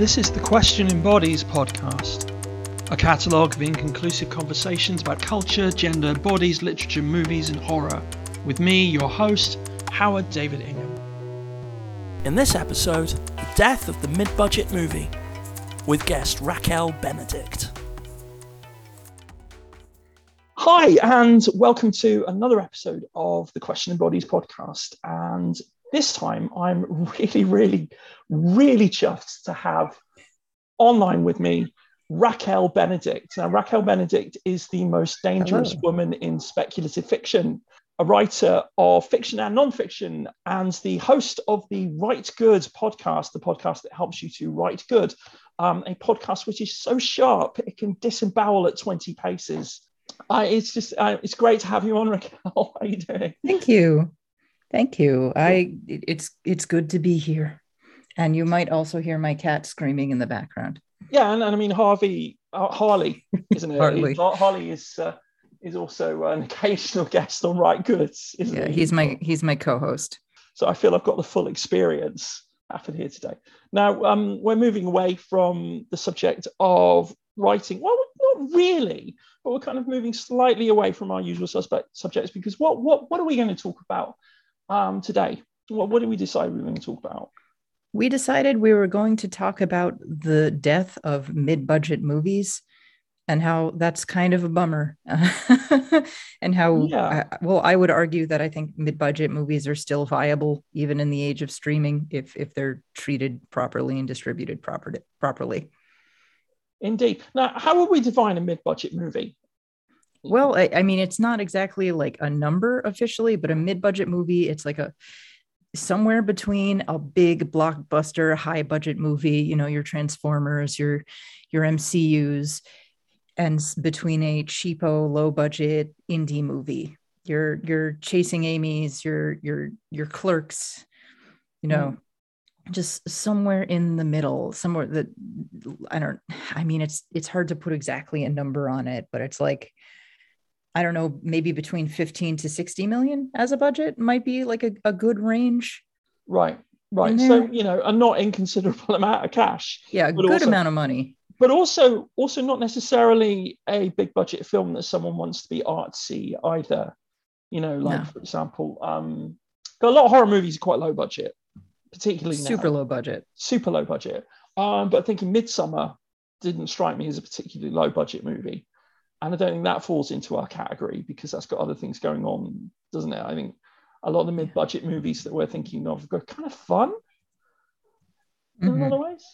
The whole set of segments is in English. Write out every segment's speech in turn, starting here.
This is the Question in Bodies podcast, a catalogue of inconclusive conversations about culture, gender, bodies, literature, movies, and horror, with me, your host, Howard David Ingham. In this episode, the death of the mid budget movie, with guest Raquel Benedict. Hi, and welcome to another episode of the Question in Bodies podcast. And this time I'm really, really, really chuffed to have online with me Raquel Benedict. Now, Raquel Benedict is the most dangerous Hello. woman in speculative fiction, a writer of fiction and nonfiction, and the host of the Rite Gud podcast, the podcast that helps you to write good, um, a podcast which is so sharp it can disembowel at 20 paces. Uh, it's just, uh, it's great to have you on, Raquel. How are you doing? Thank you. Thank you. I it's it's good to be here. And you might also hear my cat screaming in the background. Yeah, and, and I mean Harvey uh, Harley, isn't it? Harley. Harley is uh, is also an occasional guest on Rite Gud's, isn't yeah, he? he's my he's my co-host. So I feel I've got the full experience happened here today. Now um, we're moving away from the subject of writing. Well, not really, but we're kind of moving slightly away from our usual suspect subjects because what what what are we going to talk about um, today? What, what did we decide we were going to talk about? We decided we were going to talk about the death of mid budget movies and how that's kind of a bummer. and how, yeah. I, well, I would argue that I think mid budget movies are still viable, even in the age of streaming, if, if they're treated properly and distributed proper, properly. Indeed. Now, how would we define a mid budget movie? Well, I, I, mean, it's not exactly like a number officially, but a mid-budget movie, it's like a somewhere between a big blockbuster, high-budget movie, you know, your Transformers, your your MCUs, and between a cheapo, low-budget indie movie. Your your chasing Amy's, your your your clerks, you know. Mm just somewhere in the middle somewhere that i don't i mean it's it's hard to put exactly a number on it but it's like I don't know, maybe between 15 to 60 million as a budget might be like a, a good range. Right, right. So, you know, a not inconsiderable amount of cash. Yeah, a good also, amount of money. But also, also not necessarily a big budget film that someone wants to be artsy either. You know, like no. for example, um, a lot of horror movies are quite low budget, particularly super now. low budget. Super low budget. Um, but thinking Midsommar didn't strike me as a particularly low budget movie and I don't think that falls into our category because that's got other things going on, doesn't it? I think a lot of the mid-budget movies that we're thinking of are kind of fun mm-hmm. in a lot of ways.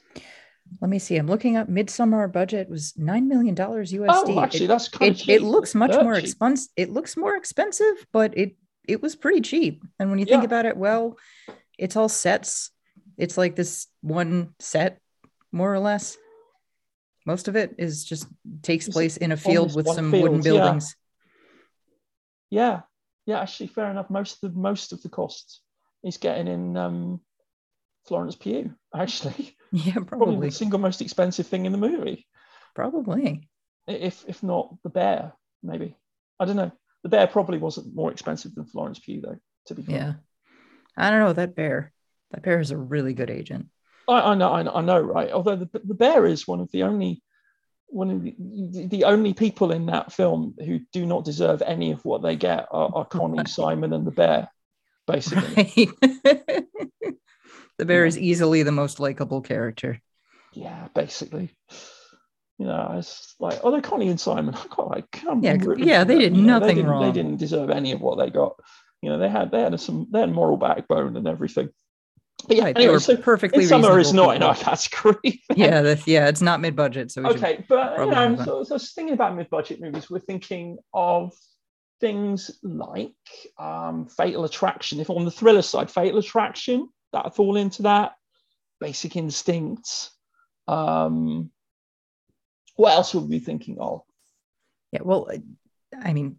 Let me see. I'm looking up. Midsommar budget was nine million dollars USD. Oh, actually, it, that's kind it, of it looks much more expensive. It looks more expensive, but it it was pretty cheap. And when you think yeah. about it, well, it's all sets. It's like this one set, more or less most of it is just takes place in a field with some field, wooden buildings. Yeah. yeah. yeah, actually, fair enough. Most of the most of the cost is getting in um, Florence Pugh. Actually, yeah, probably. probably the single most expensive thing in the movie. Probably, if if not the bear, maybe. I don't know. The bear probably wasn't more expensive than Florence Pugh, though. To be fair. Yeah, I don't know that bear. That bear is a really good agent. I, I know, I know, I know, right? Although the, the bear is one of the only one of the, the only people in that film who do not deserve any of what they get are, are Connie, Simon, and the bear, basically. Right. the bear yeah. is easily the most likable character. Yeah, basically. You know, it's like, although Connie and Simon, I quite like, come yeah, yeah, they did nothing they didn't, wrong. They didn't deserve any of what they got. You know, they had they had some they had moral backbone and everything. But yeah, right, anyway, so perfectly summer is not people. in our category. yeah, that's, yeah, it's not mid-budget. So okay, but you know, so, so thinking about mid-budget movies, we're thinking of things like um, Fatal Attraction. If on the thriller side, Fatal Attraction, that fall into that. Basic Instincts. Um, what else would we be thinking of? Yeah, well, I mean,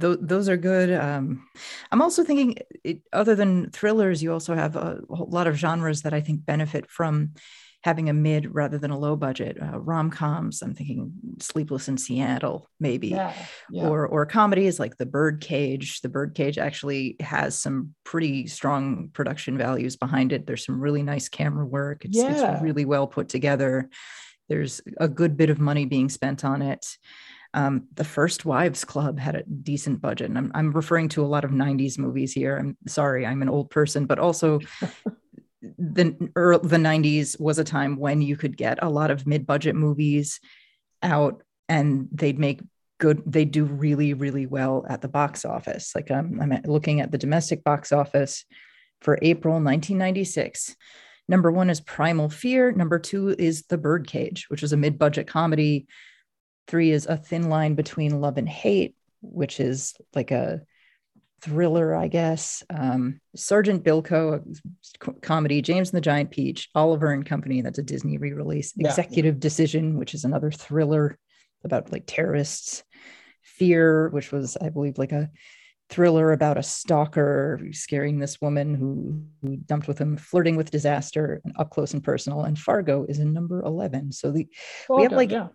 th- those are good. Um, I'm also thinking, it, other than thrillers, you also have a, a, lot of genres that I think benefit from having a mid rather than a low budget. Uh, Rom coms, I'm thinking Sleepless in Seattle, maybe, Yeah, yeah. or or comedies like The Birdcage. The Birdcage actually has some pretty strong production values behind it. There's some really nice camera work. It's, Yeah. it's really well put together. There's a good bit of money being spent on it. Um, the First Wives Club had a decent budget, and I'm, I'm referring to a lot of 90s movies here. I'm sorry, I'm an old person, but also the early, the 90s was a time when you could get a lot of mid-budget movies out and they'd make good they'd do really really well at the box office. Like um, i'm looking at the domestic box office for april 1996 number one is primal fear. Number two is the birdcage which is a mid-budget comedy three is a thin line between love and hate which is like a thriller, I guess. Um, Sergeant Bilko, comedy, James and the Giant Peach, Oliver and Company, that's a Disney re-release. Yeah. Executive Decision, which is another thriller about like terrorists. Fear, which was, I believe, like a thriller about a stalker scaring this woman who, who dumped with him, flirting with disaster, and up close and personal. And Fargo is in number 11. So the we have, Fargo, like, yeah.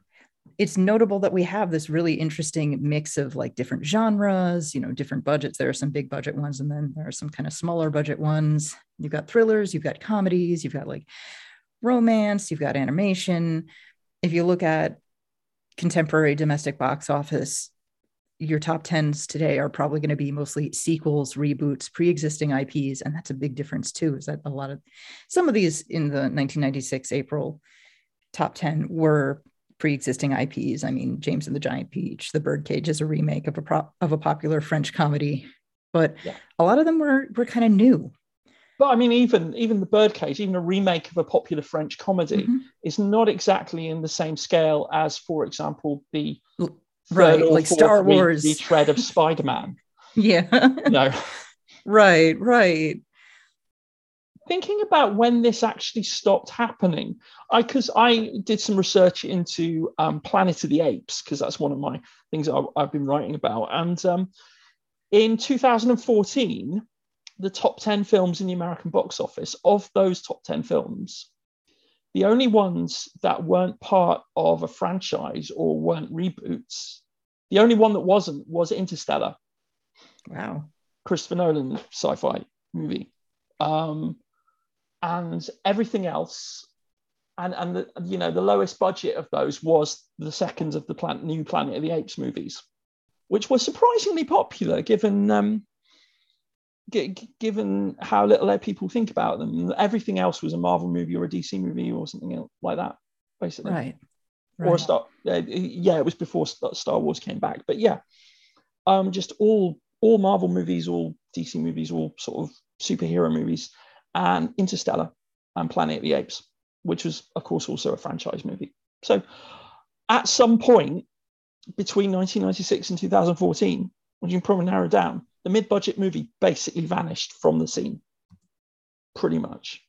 It's notable that we have this really interesting mix of like different genres, you know, different budgets. There are some big budget ones, and then there are some kind of smaller budget ones. You've got thrillers, you've got comedies, you've got like romance, you've got animation. If you look at contemporary domestic box office, your top 10s today are probably going to be mostly sequels, reboots, pre-existing IPs, and that's a big difference too. Is that a lot of some of these in the 1996 April top 10 were pre-existing IPs. I mean, James and the Giant Peach, The Birdcage is a remake of a prop of a popular French comedy, but Yeah. a lot of them were were kind of new. But I mean, even even the Birdcage, even a remake of a popular French comedy, Mhm. is not exactly in the same scale as, for example, the right, like Star Wars. retread of Spider-Man. Yeah. No, right, right. Thinking about when this actually stopped happening, I because I did some research into um, Planet of the Apes because that's one of my things I, I've been writing about, and um, in 2014, the top 10 films in the American box office of those top 10 films. The only ones that weren't part of a franchise or weren't reboots, the only one that wasn't was Interstellar. Wow. Christopher Nolan sci-fi movie, um, and everything else, and and the, you know the lowest budget of those was the second of the plant, new Planet of the Apes movies, which were surprisingly popular given um, gi- given how little people think about them. Everything else was a Marvel movie or a DC movie or something like that, basically Right. or a right. Star. Uh, yeah, it was before Star Star Wars came back, but yeah, um, just all all Marvel movies, all DC movies, all sort of superhero movies, and Interstellar and Planet of the Apes, which was of course also a franchise movie. So, at some point between 1996 and 2014, when you can probably narrow down, the mid-budget movie basically vanished from the scene, pretty much.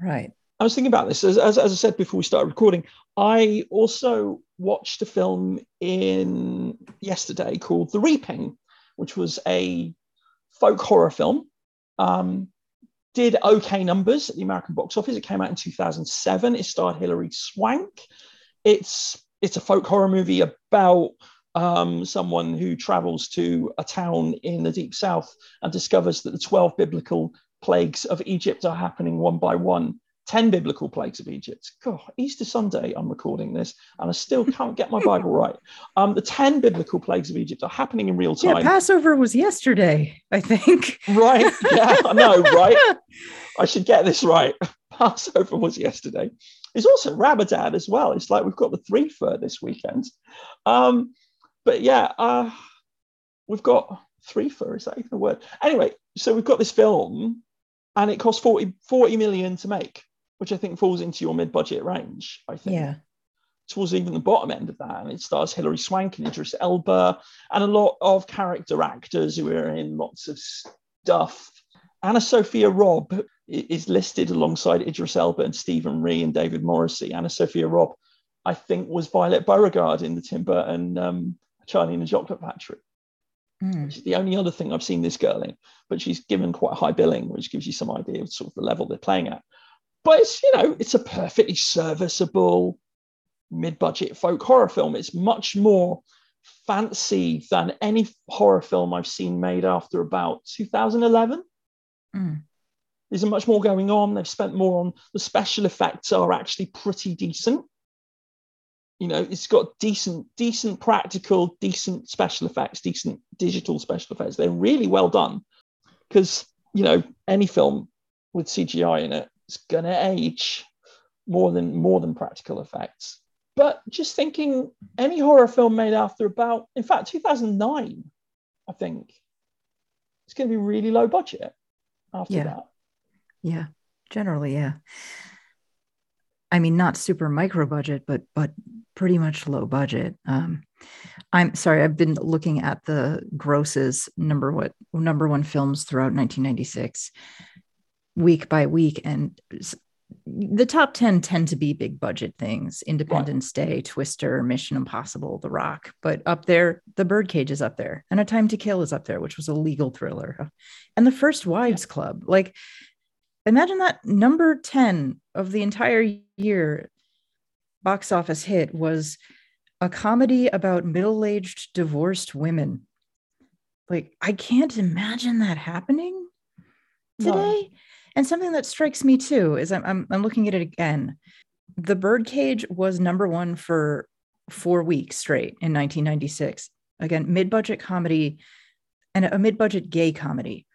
Right. I was thinking about this as, as, as I said before we started recording. I also watched a film in yesterday called The Reaping, which was a folk horror film. Um, did okay numbers at the American box office. It came out in 2007. It starred Hilary Swank. It's it's a folk horror movie about um, someone who travels to a town in the deep south and discovers that the 12 biblical plagues of Egypt are happening one by one 10 biblical plagues of Egypt. God, Easter Sunday, I'm recording this, and I still can't get my Bible right. Um, the 10 biblical plagues of Egypt are happening in real Yeah, time. Passover was yesterday, I think. right. Yeah, I know, right? I should get this right. Passover was yesterday. It's also Ramadan as well. It's like we've got the three for this weekend. Um, but yeah, uh, we've got three for, is that even a word? Anyway, so we've got this film and it cost 40, 40 million to make, which I think falls into your mid-budget range, I think. Yeah. Towards even the bottom end of that. And it stars Hilary Swank and Idris Elba and a lot of character actors who are in lots of stuff. AnnaSophia Robb is listed alongside Idris Elba and Stephen Rea and David Morrissey. AnnaSophia Robb, I think, was Violet Beauregarde in the Tim Burton um, Charlie and the Chocolate Factory. Mm. Which is the only other thing I've seen this girl in, but she's given quite high billing, which gives you some idea of sort of the level they're playing at. But it's you know it's a perfectly serviceable mid-budget folk horror film. It's much more fancy than any horror film I've seen made after about 2011. Mm. There's much more going on. They've spent more on the special effects are actually pretty decent. You know, it's got decent, decent practical, decent special effects, decent digital special effects. They're really well done because you know any film with CGI in it is gonna age more than more than practical effects. But just thinking, any horror film made after about, in fact, 2009, I think, it's going to be really low budget after yeah. that. Yeah, generally, yeah. I mean, not super micro budget, but but pretty much low budget. Um, I'm sorry, I've been looking at the grosses number what number one films throughout 1996, week by week, and the top 10 tend to be big budget things independence right. day twister mission impossible the rock but up there the birdcage is up there and a time to kill is up there which was a legal thriller and the first wives club like imagine that number 10 of the entire year box office hit was a comedy about middle-aged divorced women like i can't imagine that happening today no. And something that strikes me too is I'm, I'm, I'm looking at it again. The Birdcage was number one for four weeks straight in 1996. Again, mid budget comedy and a mid budget gay comedy.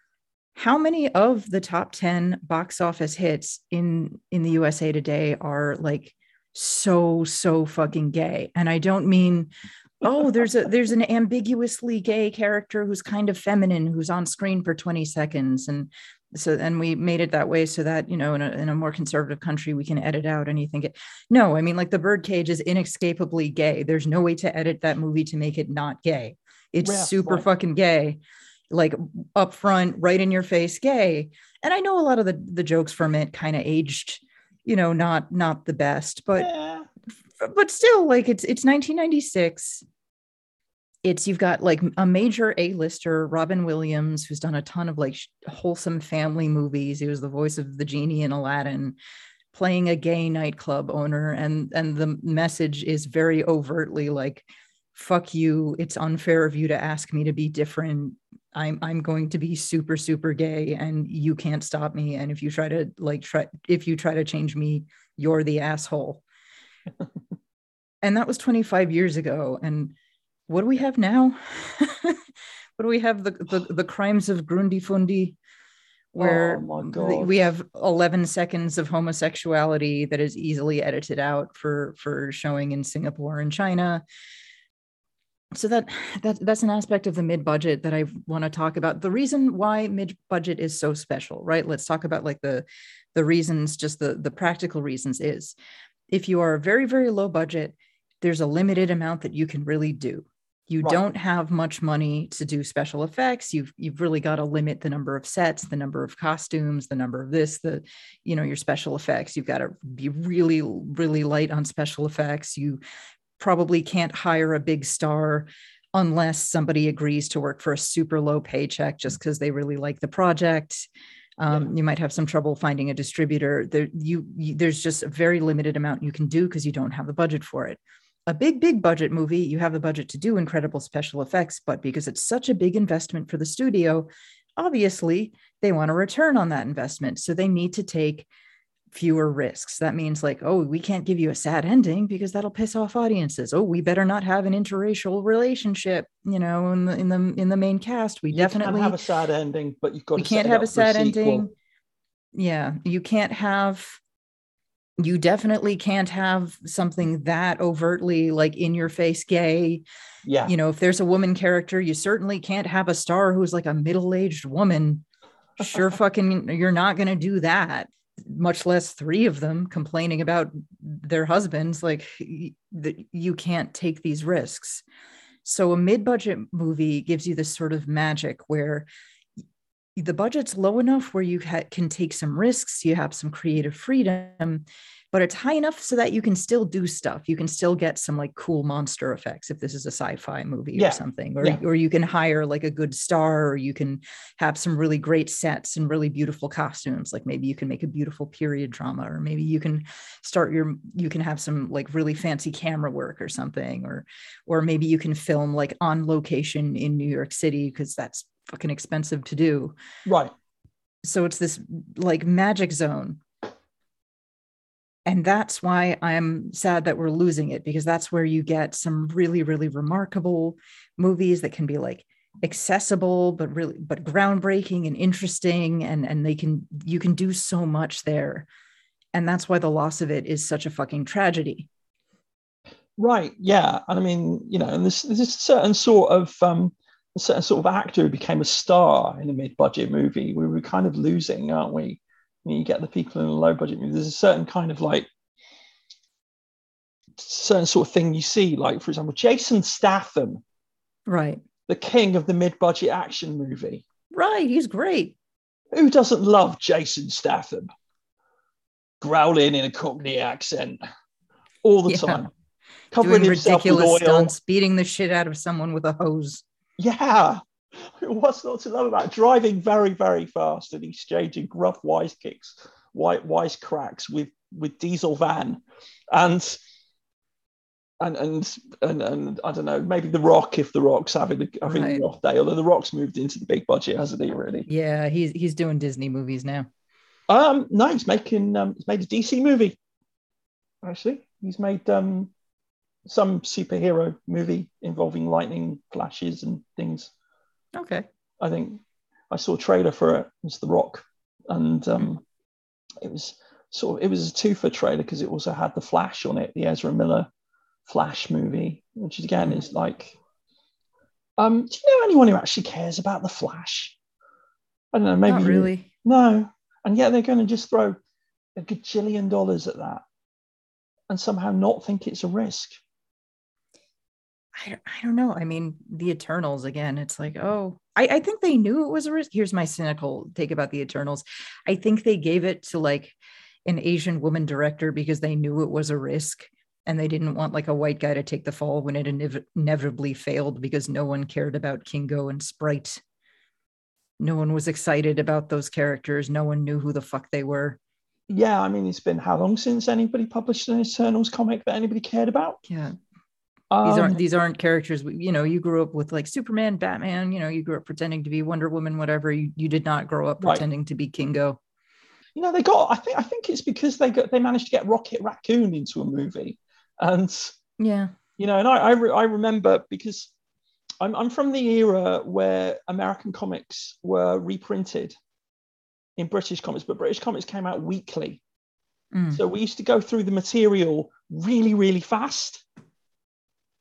How many of the top 10 box office hits in, in the USA today are like so, so fucking gay? And I don't mean oh there's a there's an ambiguously gay character who's kind of feminine who's on screen for 20 seconds and so and we made it that way so that you know in a, in a more conservative country we can edit out anything no i mean like the birdcage is inescapably gay. There's no way to edit that movie to make it not gay. It's yeah, super right. fucking gay. Like up front right in your face gay. And i know a lot of the the jokes from it kind of aged you know not not the best but yeah. but still like it's it's 1996 it's you've got like a major A-lister, Robin Williams, who's done a ton of like wholesome family movies. He was the voice of the genie in Aladdin, playing a gay nightclub owner, and and the message is very overtly like, "Fuck you! It's unfair of you to ask me to be different. I'm I'm going to be super super gay, and you can't stop me. And if you try to like try if you try to change me, you're the asshole." and that was 25 years ago, and what do we have now? what do we have? The, the, the crimes of Grundifundi, where oh we have 11 seconds of homosexuality that is easily edited out for for showing in Singapore and China. So that that that's an aspect of the mid budget that I want to talk about. The reason why mid budget is so special, right? Let's talk about like the the reasons, just the the practical reasons is if you are very very low budget, there's a limited amount that you can really do you right. don't have much money to do special effects. You've you've really got to limit the number of sets the number of costumes the number of this the you know your special effects. You've got to be really really light on special effects. You probably can't hire a big star unless somebody agrees to work for a super low paycheck just because they really like the project. Um, yeah. you might have some trouble finding a distributor. There you, you there's just a very limited amount you can do because you don't have the budget for it a big, big budget movie, you have the budget to do incredible special effects, but because it's such a big investment for the studio, obviously they want a return on that investment. So they need to take fewer risks. That means like, oh, we can't give you a sad ending because that'll piss off audiences. Oh, we better not have an interracial relationship, you know, in the in the in the main cast. We you definitely have a sad ending, but you've got we can't have a sad ending. Yeah, you can't have you definitely can't have something that overtly like in your face gay. Yeah. You know if there's a woman character you certainly can't have a star who's like a middle-aged woman. Sure fucking you're not going to do that much less three of them complaining about their husbands. Like that you can't take these risks. So a mid-budget movie gives you this sort of magic where the budget's low enough where you ha- can take some risks you have some creative freedom but it's high enough so that you can still do stuff. You can still get some like cool monster effects if this is a sci-fi movie Yeah. or something, or Yeah. or you can hire like a good star, or you can have some really great sets and really beautiful costumes. Like maybe you can make a beautiful period drama, or maybe you can start your you can have some like really fancy camera work or something, or or maybe you can film like on location in New York City because that's fucking expensive to do Right. so it's this like magic zone and that's why i'm sad that we're losing it because that's where you get some really really remarkable movies that can be like accessible but really but groundbreaking and interesting and and they can you can do so much there and that's why the loss of it is such a fucking tragedy Right. Yeah. And I mean, you know, and this there's a certain sort of um a certain sort of actor who became a star in a mid-budget movie. We were kind of losing, aren't we? When you get the people in a low-budget movie, there's a certain kind of like certain sort of thing you see, like for example, Jason Statham, right the king of the mid-budget action movie. right he's great Who doesn't love Jason Statham? Growling in a Cockney accent all the Yeah. time. doing Covering with ridiculous oil. stunts beating the shit out of someone with a hose Yeah. What's not to love about driving very, very fast and exchanging gruff wise kicks, white wise cracks with with diesel van, and and and and, and I don't know, maybe the Rock if the Rock's having the having Right. the off day, although the Rock's moved into the big budget, hasn't he? Really? yeah he's he's doing disney movies now Um, no, he's making um, he's made a DC movie. Actually, he's made um some superhero movie involving lightning flashes and things. okay I think I saw a trailer for it. It's The Rock, and um, it was sort of it was a two for trailer because it also had the Flash on it, the Ezra Miller Flash movie, which again is like, um, do you know anyone who actually cares about the Flash? I don't know, maybe not you- really no, and yet they're going to just throw a gajillion dollars at that, and somehow not think it's a risk. I, don't- I don't know. I mean, the Eternals again, it's like, oh, I, I think they knew it was a risk. Here's my cynical take about the Eternals. I think they gave it to like an Asian woman director because they knew it was a risk and they didn't want like a white guy to take the fall when it inev- inevitably failed because no one cared about Kingo and Sprite. No one was excited about those characters. No one knew who the fuck they were. Yeah, I mean, it's been how long since anybody published an Eternals comic that anybody cared about? Yeah. Um, these aren't these aren't characters we- you know you grew up with like superman batman you know you grew up pretending to be wonder woman whatever you, you did not grow up Right. pretending to be kingo. You know they got i think i think it's because they got they managed to get rocket raccoon into a movie. And yeah. you know and i i, re- I remember because I'm, I'm from the era where american comics were reprinted in british comics but british comics came out weekly. Mm. so we used to go through the material really really fast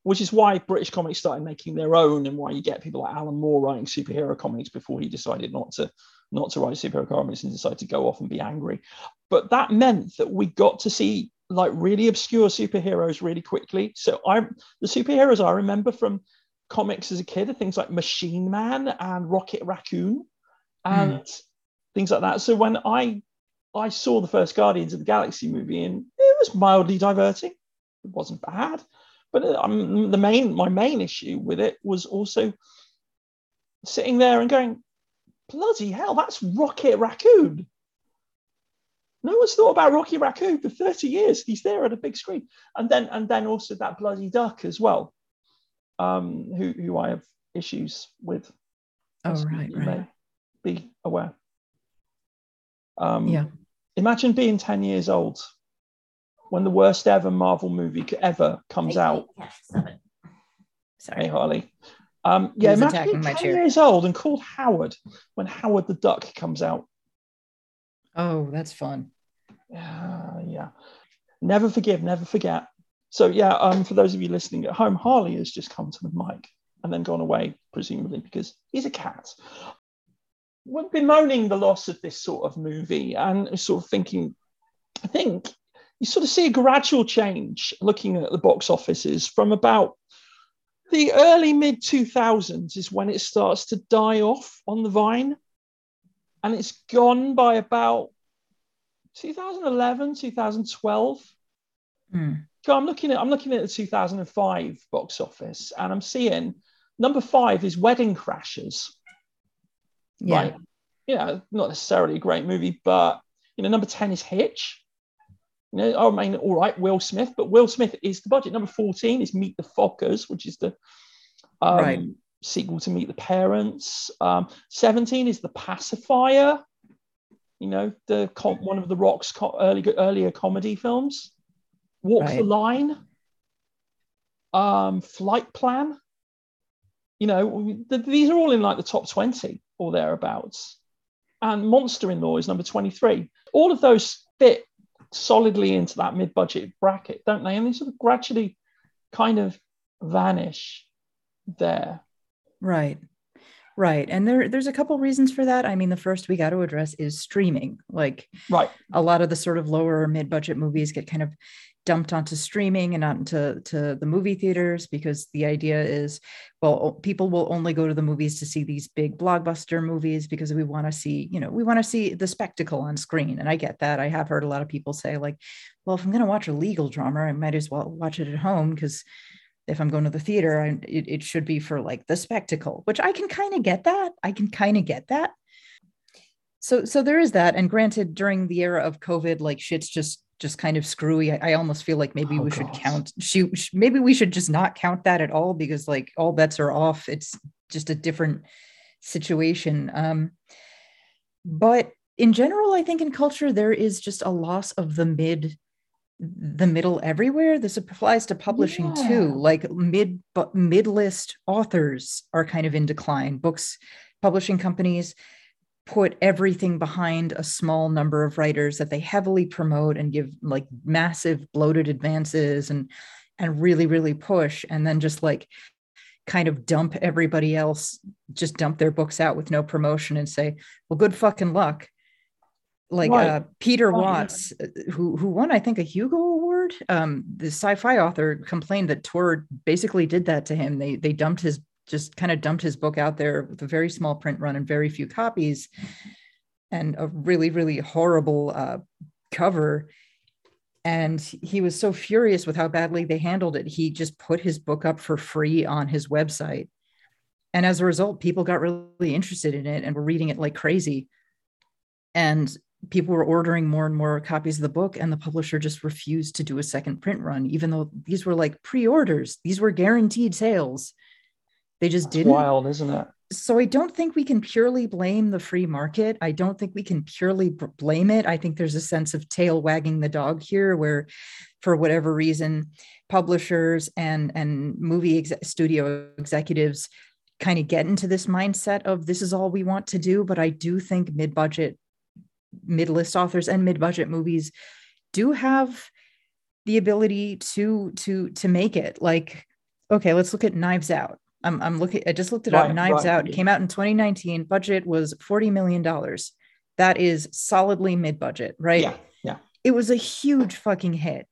which is why british comics started making their own and why you get people like alan moore writing superhero comics before he decided not to not to write superhero comics and decided to go off and be angry. But that meant that we got to see like really obscure superheroes really quickly. So i the superheroes i remember from comics as a kid are things like machine man and rocket raccoon and hmm. things like that. So when i i saw the first guardians of the galaxy movie and it was mildly diverting. It wasn't bad but um, the main my main issue with it was also sitting there and going bloody hell that's rocket raccoon. No one's thought about rocky raccoon for 30 years. He's there at a big screen. And then and then also that bloody duck as well um who who i have issues with. Oh right right. be aware. Um yeah. imagine being 10 years old when the worst ever marvel movie ever comes out. hey sorry. Harley. Um yeah was imagine being 10 years old and called howard when howard the duck comes out. Oh that's fun. Yeah, yeah. Never forgive, never forget. So yeah, um, for those of you listening at home, Harley has just come to the mic and then gone away, presumably because he's a cat. We're bemoaning the loss of this sort of movie and sort of thinking, I think you sort of see a gradual change looking at the box offices from about the early mid 2000s is when it starts to die off on the vine and it's gone by about 2011, 2012. Mm. So I'm looking at I'm looking at the 2005 box office, and I'm seeing number five is Wedding Crashers. Yeah. Right. Yeah, not necessarily a great movie, but you know, number 10 is Hitch. You know, I mean, all right, Will Smith, but Will Smith is the budget. Number 14 is Meet the Fockers, which is the um, Right. sequel to Meet the Parents. Um, 17 is The Pacifier, you know, the com- one of the Rock's co- early, earlier comedy films. Walk the Line, um, Flight Plan. You know, th- these are all in like the top 20 or thereabouts. And Monster in Law is number 23. All of those fit solidly into that mid budget bracket, don't they? And they sort of gradually kind of vanish there. Right. Right. And there there's a couple reasons for that. I mean, the first we got to address is streaming. Like Right. a lot of the sort of lower mid-budget movies get kind of dumped onto streaming and not into to the movie theaters because the idea is well people will only go to the movies to see these big blockbuster movies because we want to see you know we want to see the spectacle on screen and i get that. I have heard a lot of people say like well if i'm going to watch a legal drama i might as well watch it at home because if i'm going to the theater I, it, it should be for like the spectacle which i can kind of get that. I can kind of get that. So so there is that. And granted during the era of covid like shit's just just kind of screwy. I, I almost feel like maybe Oh, we should count she, sh- maybe we should just not count that at all because like all bets are off. It's just a different situation um but in general i think in culture there is just a loss of the mid the middle everywhere. This applies to publishing Yeah. too like mid mid list authors are kind of in decline. Books publishing companies put everything behind a small number of writers that they heavily promote and give like massive bloated advances and and really really push and then just like kind of dump everybody else just dump their books out with no promotion and say well good fucking luck. Like Right. uh, peter watts uh, who who won i think a hugo award um the sci-fi author complained that tor basically did that to him. They they dumped his just kind of dumped his book out there with a very small print run and very few copies. And a really really horrible uh, cover. And he was so furious with how badly they handled it he just put his book up for free on his website. And as a result people got really interested in it and were reading it like crazy. And people were ordering more and more copies of the book and the publisher just refused to do a second print run even though these were like pre-orders. These were guaranteed sales they just It's didn't wild, isn't it? so I don't think we can purely blame the free market. I don't think we can purely blame it. I think there's a sense of tail wagging the dog here, where, for whatever reason, publishers and and movie ex- studio executives kind of get into this mindset of this is all we want to do. But I do think mid-budget, mid-list authors and mid-budget movies do have the ability to to to make it. Like, okay, let's look at Knives Out. I'm, I'm looking, I just looked it up. Right, Knives right, Out yeah. came out in 2019. Budget was $40 million. That is solidly mid budget, right? Yeah, yeah. It was a huge fucking hit,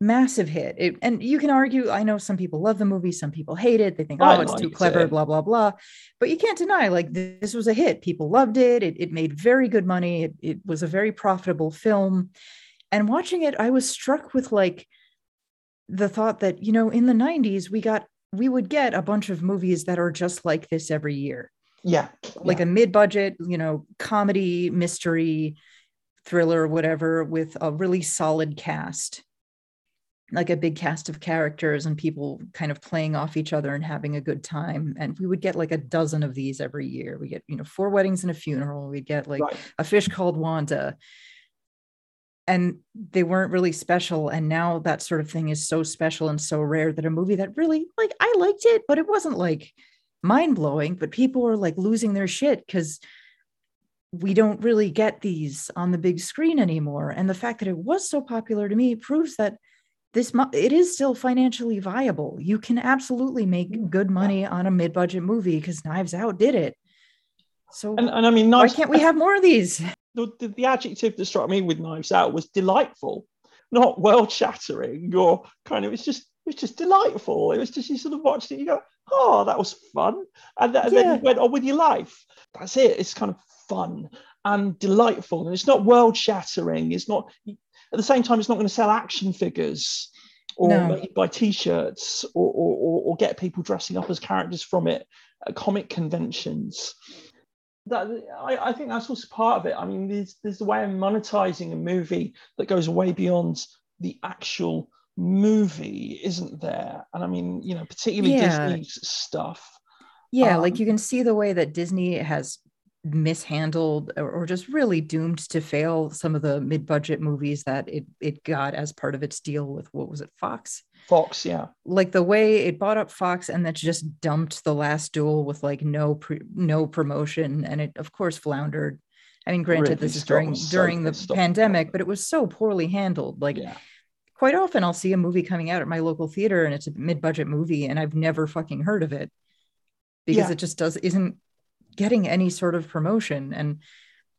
massive hit. It, and you can argue, I know some people love the movie, some people hate it. They think, I oh, it's too clever, it. blah, blah, blah. But you can't deny, like, this was a hit. People loved it. It, it made very good money. It, it was a very profitable film. And watching it, I was struck with like the thought that, you know, in the 90s, we got we would get a bunch of movies that are just like this every year Yeah. like yeah. a mid-budget you know comedy mystery thriller whatever with a really solid cast like a big cast of characters and people kind of playing off each other and having a good time and we would get like a dozen of these every year we get you know four weddings and a funeral We'd get like right. a fish called Wanda. And they weren't really special. And now that sort of thing is so special and so rare that a movie that really, like, I liked it, but it wasn't like mind blowing. But people were like losing their shit because we don't really get these on the big screen anymore. And the fact that it was so popular to me proves that this mo- it is still financially viable. You can absolutely make Mm, good money on a mid-budget movie because Knives Out did it. So And, and I mean, why can't we have more of these? The, the, the adjective that struck me with Knives Out was delightful, not world shattering or kind of. It's just it was just delightful. It was just you sort of watched it, you go, oh, that was fun, and, and then you went on with your life. That's it. It's kind of fun, and delightful. And it's not world shattering. It's not, at the same time, it's not going to sell action figures or No. buy t-shirts or, or, or get people dressing up as characters from it at comic conventions that I, I think that's also part of it i mean there's there's a way of monetizing a movie that goes way beyond the actual movie isn't there and i mean you know particularly Yeah. disney's stuff Yeah, Um, like you can see the way that Disney has mishandled or, or just really doomed to fail some of the mid-budget movies that it it got as part of its deal with what was it, Fox? Fox yeah. Like the way it bought up Fox and then just dumped the last duel with like no pre, no promotion. And it of course floundered. I mean, granted, this is during during the pandemic, but it was so poorly handled. Like yeah. quite often I'll see a movie coming out at my local theater and it's a mid-budget movie and I've never fucking heard of it because Yeah. it just does isn't getting any sort of promotion. And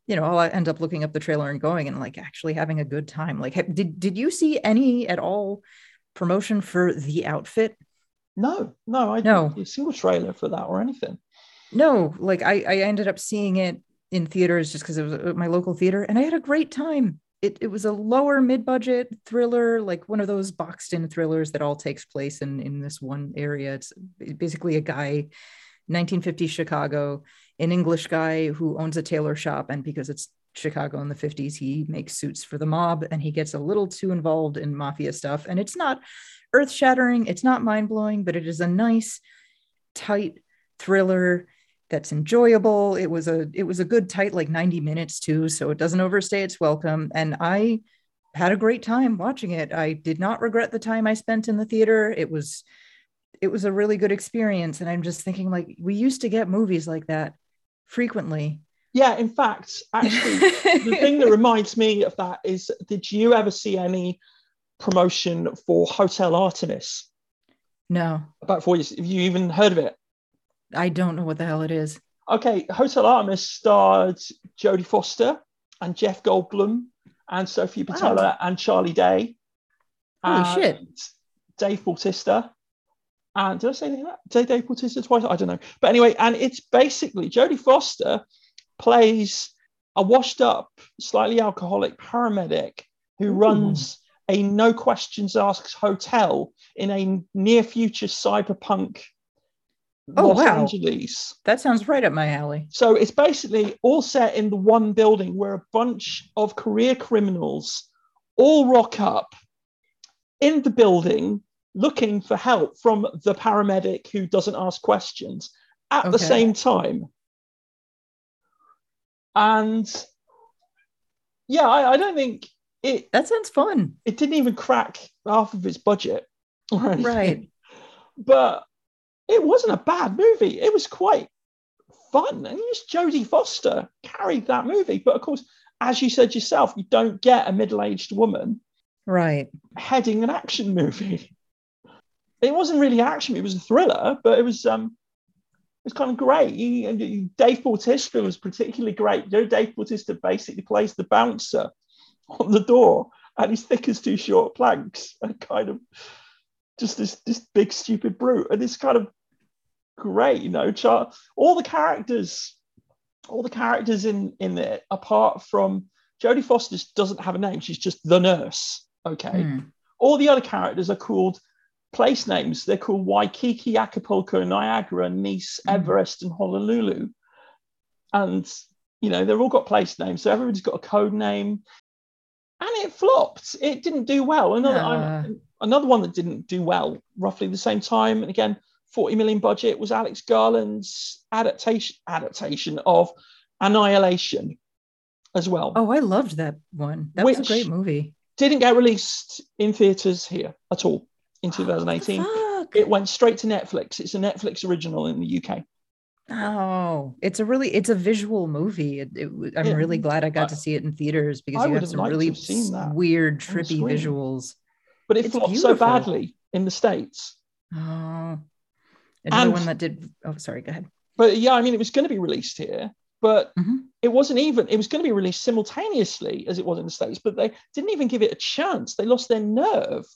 you know I'll end up looking up the trailer and going and like actually having a good time. Like did did you see any at all promotion for the outfit? No no i No. didn't see a single trailer for that or anything. No like I I ended up seeing it in theaters just because it was at my local theater and I had a great time. It, it was a lower mid-budget thriller like one of those boxed in thrillers that all takes place in in this one area. It's basically a guy 1950s chicago an english guy who owns a tailor shop and because it's chicago in the 50s he makes suits for the mob and he gets a little too involved in mafia stuff and it's not earth-shattering it's not mind-blowing but it is a nice tight thriller that's enjoyable. It was a it was a good tight like 90 minutes too, so it doesn't overstay its welcome. And I had a great time watching it. I did not regret the time I spent in the theater. It was it was a really good experience. And I'm just thinking like we used to get movies like that frequently. Yeah in fact actually the thing that reminds me of that is did you ever see any promotion for hotel artemis no, about four years have you even heard of it I don't know what the hell it is. okay hotel artemis starred jodie foster and jeff goldblum and sophie Wow. and charlie day Holy and shit. dave bautista and did i say anything did dave bautista twice i don't know but anyway and it's basically jodie foster plays a washed up slightly alcoholic paramedic who Ooh. runs a no questions asked hotel in a near future cyberpunk Oh, Los wow. Angeles. That sounds right up my alley. So it's basically all set in the one building where a bunch of career criminals all rock up in the building looking for help from the paramedic who doesn't ask questions at the same time. And yeah, I, I don't think it That sounds fun. it didn't even crack half of its budget. Right. But it wasn't a bad movie. It was quite fun. And just Jodie Foster carried that movie. But of course, as you said yourself, you don't get a middle-aged woman Right. heading an action movie. It wasn't really action, it was a thriller, but it was um was kind of great. He, and he- Dave Bautista was particularly great. You know, Dave Bautista basically plays the bouncer on the door, and he's thick as two short planks, and kind of just this this big stupid brute, and it's kind of great. You know, Char- all the characters, all the characters in in it, apart from Jodie Foster, just doesn't have a name. She's just the nurse. Okay Hmm. all the other characters are called place names. They're called Waikiki, Acapulco, Niagara, Nice, Mm. Everest, and Honolulu. And, you know, they've all got place names. So everybody's got a code name. And it flopped. It didn't do well. Another, another one that didn't do well, roughly the same time. And again, 40 million budget was Alex Garland's adaptation adaptation of Annihilation as well Oh, I loved that one. That was a great movie. didn't get released in theaters here at all in 2018. fuck? It went straight to Netflix. It's a Netflix original in the UK. Oh, it's a really it's a visual movie. It, it I'm Yeah. really glad I got to see it in theaters because I you have have some really have seen that weird, trippy visuals. But it It's flopped so badly in the States. Oh, another And- one that did. Oh, sorry. Go ahead. But yeah, I mean, it was going to be released here, but Mhm. it wasn't even, it was going to be released simultaneously as it was in the States, but they didn't even give it a chance. They lost their nerve.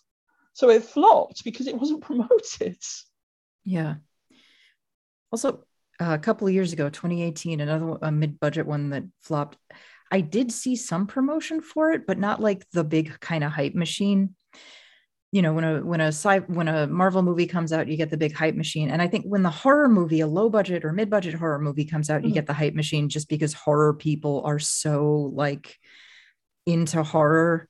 So it flopped because it wasn't promoted. Yeah. Also, uh, a couple of years ago, 2018, another a mid-budget one that flopped. I did see some promotion for it, but not like the big kind of hype machine. You know, when a when a sci when a Marvel movie comes out, you get the big hype machine. And I think when the horror movie, a low budget or mid budget horror movie comes out, mm-hmm. you get the hype machine just because horror people are so like into horror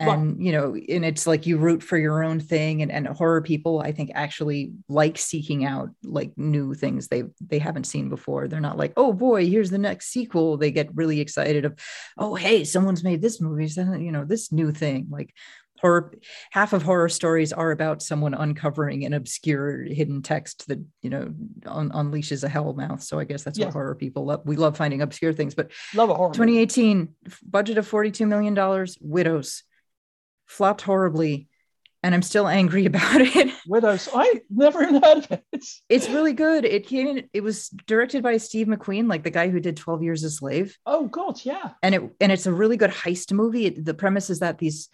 and right. you know and it's like you root for your own thing and, and horror people i think actually like seeking out like new things they they haven't seen before. They're not like oh boy here's the next sequel. They get really excited of oh hey someone's made this movie so, you know this new thing. Like horror half of horror stories are about someone uncovering an obscure hidden text that you know un- unleashes a hell mouth. So i guess that's what horror people love. We love finding obscure things but love a horror 2018 movie. budget of 42 million dollars widows flopped horribly and I'm still angry about it. Widows, I never even heard of it. It's really good. It came in, it was directed by Steve McQueen, like the guy who did 12 Years a Slave. Oh God, yeah. And it and it's a really good heist movie. It, the premise is that these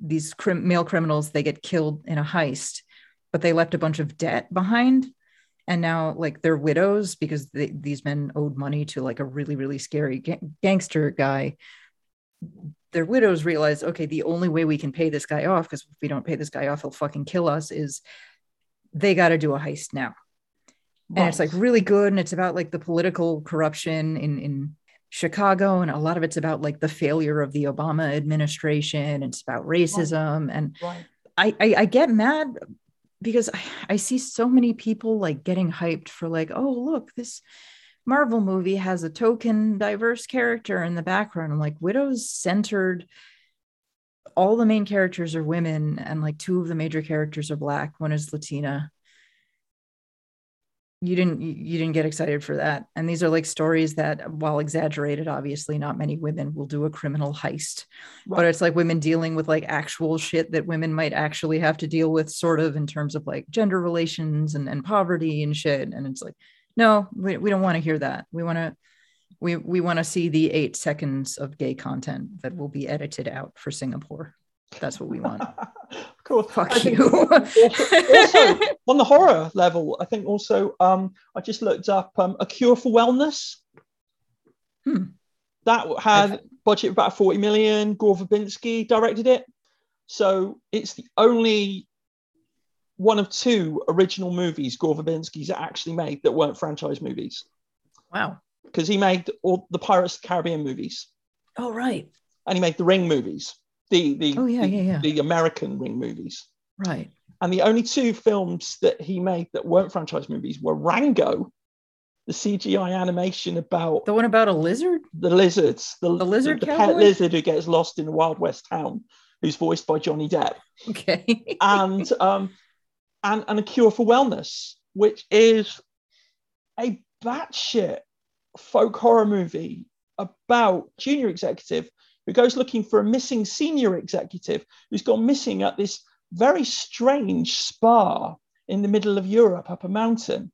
these crim, male criminals they get killed in a heist, but they left a bunch of debt behind. And now, like, they're widows because they, these men owed money to like a really, really scary ga- gangster guy their widows realize, okay, the only way we can pay this guy off, because if we don't pay this guy off, he'll fucking kill us, is they got to do a heist now. Right. And it's like really good. And it's about like the political corruption in, in Chicago. And a lot of it's about like the failure of the Obama administration. It's about racism. Right. And right. I, I, I get mad because I, I see so many people like getting hyped for like, oh, look, this Marvel movie has a token diverse character in the background. I'm like, Widow's centered. All the main characters are women, and like two of the major characters are black. One is Latina. You didn't you didn't get excited for that. And these are like stories that, while exaggerated, obviously not many women will do a criminal heist. Right. But it's like women dealing with like actual shit that women might actually have to deal with, sort of in terms of like gender relations and, and poverty and shit. And it's like, no we, we don't want to hear that. We want to we we want to see the eight seconds of gay content that will be edited out for singapore. That's what we want. Cool. Fuck I you. also, on the horror level i think also um i just looked up um, a cure for wellness. Hmm. that had I've... budget of about 40 million. Gore verbinski directed it. So it's the only one of two original movies Gore Verbinski's actually made that weren't franchise movies. Wow. Because he made all the Pirates of the Caribbean movies. Oh, right. And he made the Ring movies, the the, oh, yeah, the, yeah, yeah. the American Ring movies. Right. And the only two films that he made that weren't franchise movies were Rango, the CGI animation about the one about a lizard, the lizards, the, the lizard, the, the pet lizard who gets lost in the Wild West town, who's voiced by Johnny Depp. Okay. and um, and, and a cure for wellness, which is a batshit folk horror movie about junior executive who goes looking for a missing senior executive who's gone missing at this very strange spa in the middle of Europe up a mountain.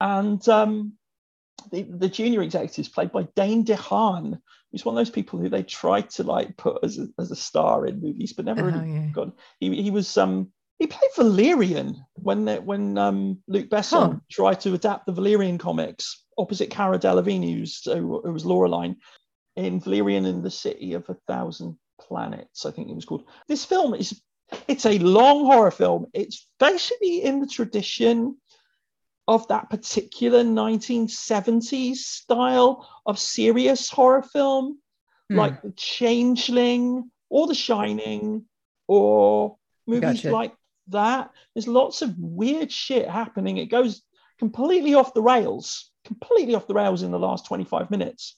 And um, the, the junior executive is played by Dane DeHaan, who's one of those people who they tried to like put as a, as a star in movies, but never really oh, yeah. got. He, he was um, he played Valerian when when um, Luc Besson huh. tried to adapt the Valerian comics opposite Cara Delevingne, who's, who, who was Laureline in Valerian in the City of a Thousand Planets, I think it was called. This film is it's a long horror film. It's basically in the tradition of that particular 1970s style of serious horror film, mm. like The Changeling or The Shining or movies gotcha. like that. There's lots of weird shit happening. It goes completely off the rails, completely off the rails in the last 25 minutes.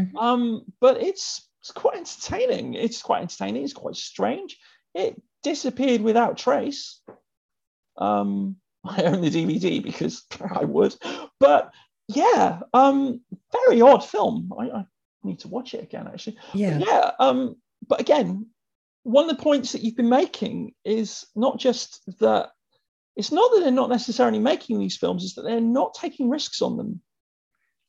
Mm-hmm. Um, but it's it's quite entertaining. It's quite entertaining. It's quite strange. It disappeared without trace. Um, I own the DVD because I would, but yeah, um, very odd film. I, I need to watch it again actually. Yeah, but yeah. Um, but again, one of the points that you've been making is not just that it's not that they're not necessarily making these films, is that they're not taking risks on them.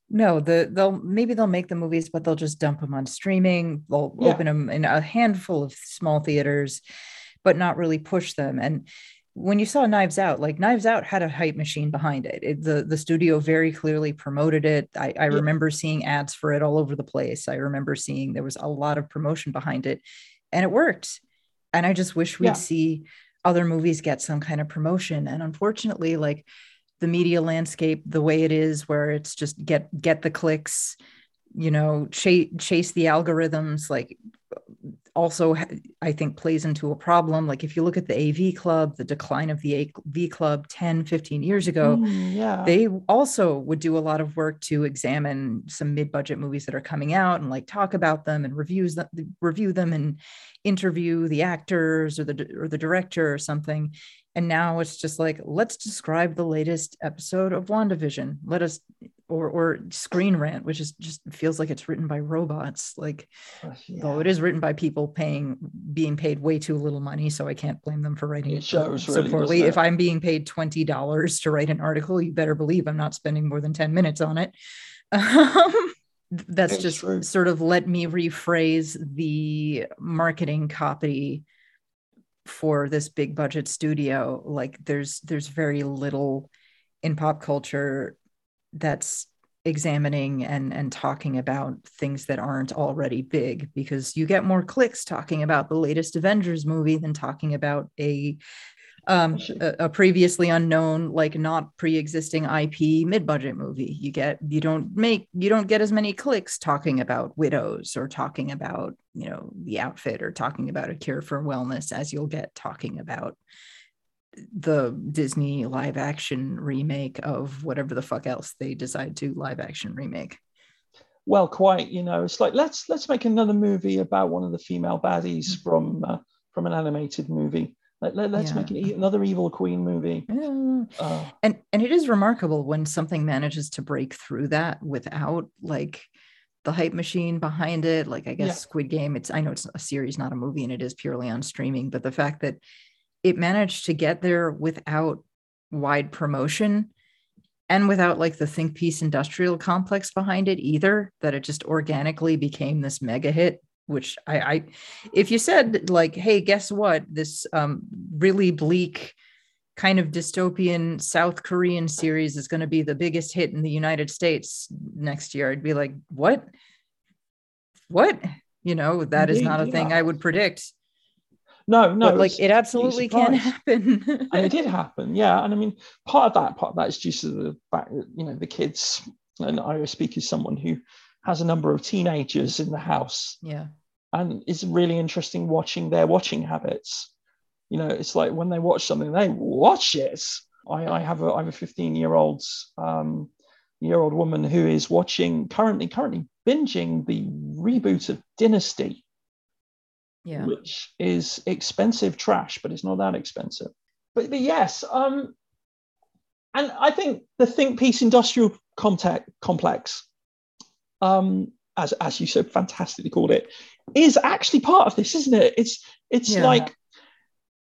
No, the they'll maybe they'll make the movies, but they'll just dump them on streaming. They'll yeah. open them in a handful of small theaters, but not really push them. And when you saw Knives Out, like Knives Out had a hype machine behind it. it the the studio very clearly promoted it. I, I yeah. remember seeing ads for it all over the place. I remember seeing there was a lot of promotion behind it, and it worked. And I just wish we'd yeah. see other movies get some kind of promotion. And unfortunately, like the media landscape, the way it is, where it's just get get the clicks, you know, chase chase the algorithms, like also i think plays into a problem like if you look at the av club the decline of the av club 10 15 years ago mm, yeah. they also would do a lot of work to examine some mid-budget movies that are coming out and like talk about them and reviews them review them and interview the actors or the or the director or something and now it's just like let's describe the latest episode of wandavision let us or or Screen Rant, which is just feels like it's written by robots. Like, yeah. though it is written by people paying being paid way too little money, so I can't blame them for writing it, it shows so really, poorly. If I'm being paid twenty dollars to write an article, you better believe I'm not spending more than ten minutes on it. Um, that's it's just true. sort of let me rephrase the marketing copy for this big budget studio. Like, there's there's very little in pop culture that's examining and and talking about things that aren't already big because you get more clicks talking about the latest Avengers movie than talking about a um a, a previously unknown like not pre-existing IP mid-budget movie you get you don't make you don't get as many clicks talking about widows or talking about you know the outfit or talking about a cure for wellness as you'll get talking about the Disney live action remake of whatever the fuck else they decide to live action remake. Well, quite, you know, it's like let's let's make another movie about one of the female baddies mm-hmm. from uh, from an animated movie. Let, us yeah. make an, another evil queen movie. Yeah. Uh, and and it is remarkable when something manages to break through that without like the hype machine behind it. Like I guess yeah. Squid Game, it's I know it's a series, not a movie, and it is purely on streaming, but the fact that it managed to get there without wide promotion and without like the think piece industrial complex behind it either that it just organically became this mega hit which I, I if you said like hey guess what this um, really bleak kind of dystopian south korean series is going to be the biggest hit in the united states next year i'd be like what what you know that Indeed, is not a yeah. thing i would predict no, no, but like it absolutely can happen. and it did happen, yeah. And I mean, part of that, part of that is due to the fact that you know the kids. And I speak as someone who has a number of teenagers in the house. Yeah. And it's really interesting watching their watching habits. You know, it's like when they watch something, they watch it. I, I have a I have a 15 year old um, year old woman who is watching currently currently binging the reboot of Dynasty yeah. which is expensive trash, but it's not that expensive. But, but yes, um, and I think the think piece industrial contact complex, um, as as you so fantastically called it, is actually part of this, isn't it? It's it's yeah. like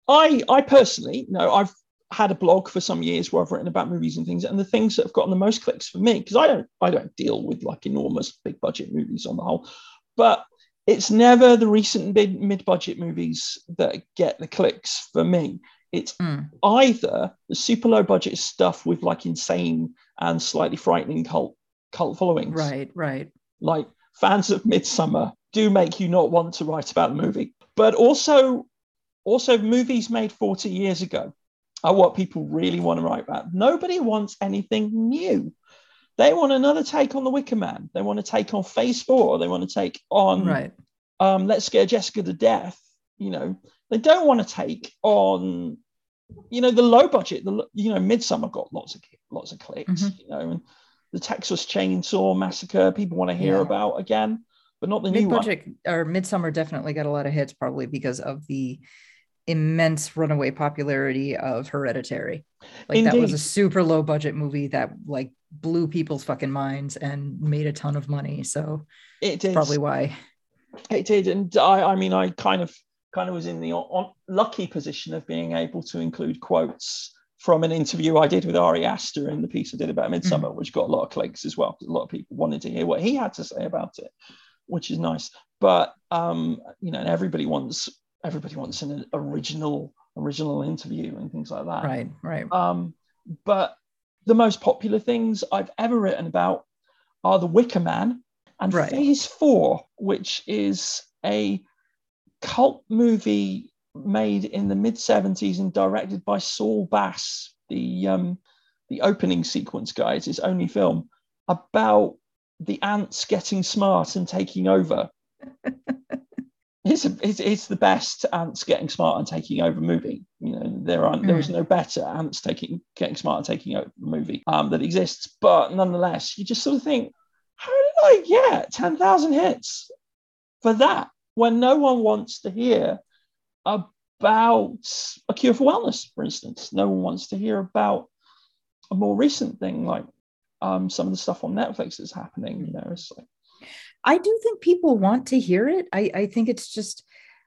I I personally know I've had a blog for some years where I've written about movies and things, and the things that have gotten the most clicks for me because I don't I don't deal with like enormous big budget movies on the whole, but it's never the recent mid budget movies that get the clicks for me. It's mm. either the super low budget stuff with like insane and slightly frightening cult cult followings. Right, right. Like fans of Midsommar do make you not want to write about the movie. But also also movies made 40 years ago are what people really want to write about. Nobody wants anything new. They want another take on the Wicker Man. They want to take on Phase Four. They want to take on right. Um, Let's Scare Jessica to Death. You know, they don't want to take on, you know, the low budget. The you know, Midsommar got lots of lots of clicks. Mm-hmm. You know, and the Texas Chainsaw Massacre people want to hear yeah. about again, but not the Mid-budget, new budget or Midsommar definitely got a lot of hits, probably because of the immense runaway popularity of Hereditary. Like Indeed. that was a super low budget movie that like blew people's fucking minds and made a ton of money. So it is probably why it did, and I, I mean, I kind of kind of was in the on, lucky position of being able to include quotes from an interview I did with Ari Aster in the piece I did about Midsommar, mm-hmm. which got a lot of clicks as well. A lot of people wanted to hear what he had to say about it, which is nice. But um, you know, and everybody wants everybody wants an original original interview and things like that. Right, right. Um, but the most popular things I've ever written about are The Wicker Man and Right. Phase Four, which is a cult movie made in the mid 70s and directed by Saul Bass, the um, the opening sequence guy. It's his only film about the ants getting smart and taking over. it's, it's it's the best ants getting smart and taking over movie. You know, there aren't there is no better ants taking getting smart and taking over movie um, that exists. But nonetheless, you just sort of think, how did I get ten thousand hits for that when no one wants to hear about a cure for wellness, for instance? No one wants to hear about a more recent thing like um, some of the stuff on Netflix that's happening. You know, it's like I do think people want to hear it. I, I think it's just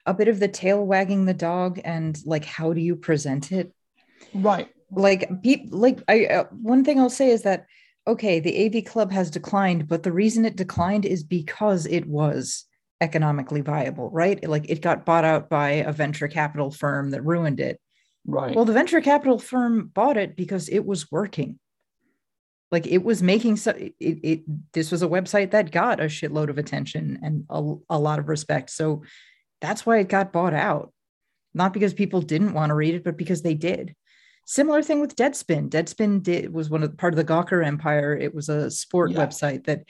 a bit of the tail wagging the dog and like how do you present it? right, Like pe- like I uh, one thing I'll say is that okay, the AV club has declined, but the reason it declined is because it was economically viable, right? Like it got bought out by a venture capital firm that ruined it. right, Well, the venture capital firm bought it because it was working. Like it was making so it, it this was a website that got a shitload of attention and a, a lot of respect. So that's why it got bought out. Not because people didn't want to read it, but because they did. Similar thing with Deadspin. Deadspin did was one of part of the Gawker empire. It was a sport Yeah. website that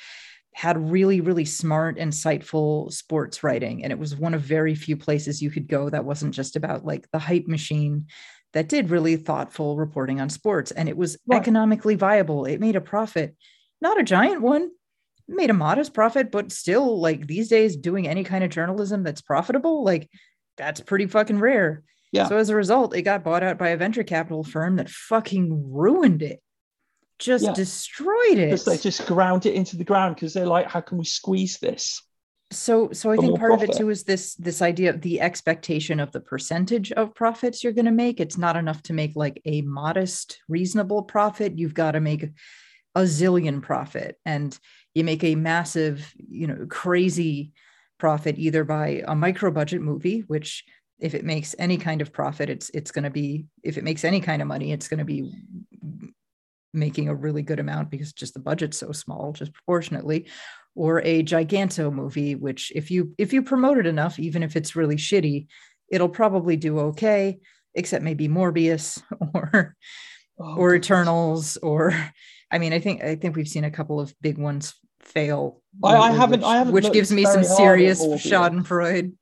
had really, really smart, insightful sports writing. And it was one of very few places you could go that wasn't just about like the hype machine that did really thoughtful reporting on sports. And it was Right. economically viable. It made a profit, not a giant one, It made a modest profit, but still, like these days, doing any kind of journalism that's profitable, like that's pretty fucking rare. Yeah. So as a result, it got bought out by a venture capital firm that fucking ruined it, just Yeah. destroyed it. because they just ground it into the ground because they're like, how can we squeeze this? so so i think part of it too is this this idea of the expectation of the percentage of profits you're going to make it's not enough to make like a modest reasonable profit you've got to make a zillion profit and you make a massive you know crazy profit either by a micro budget movie which if it makes any kind of profit it's it's going to be if it makes any kind of money it's going to be making a really good amount because just the budget's so small just proportionately or a giganto movie which if you if you promote it enough even if it's really shitty it'll probably do okay except maybe morbius or Oh, or goodness. eternals or i mean i think i think we've seen a couple of big ones fail I- haven't- which, I haven't which gives me some serious schadenfreude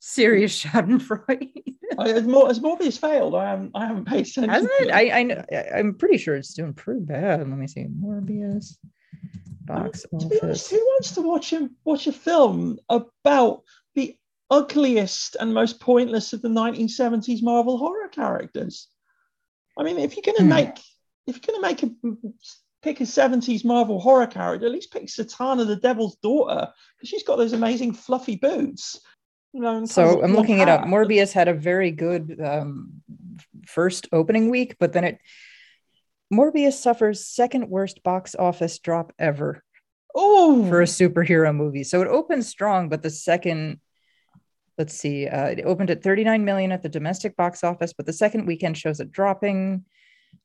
serious schadenfreude I, as, Mor- as Morbius failed, I haven't, I haven't paid attention. hasn't it i i know I- i'm pretty sure it's doing pretty bad let me see morbius box to be honest, office who wants to watch him watch a film about the ugliest and most pointless of the 1970s Marvel horror characters? I mean, if you're going to Hmm. make if you're going to make a pick a 70s Marvel horror character, at least pick Satana, the Devil's daughter, because she's got those amazing fluffy boots. You know, and kind So I'm looking it up. Morbius had a very good um, first opening week, but then it Morbius suffers second worst box office drop ever Oh, for a superhero movie. So it opened strong, but the second, let's see, uh, it opened at 39 million at the domestic box office, but the second weekend shows it dropping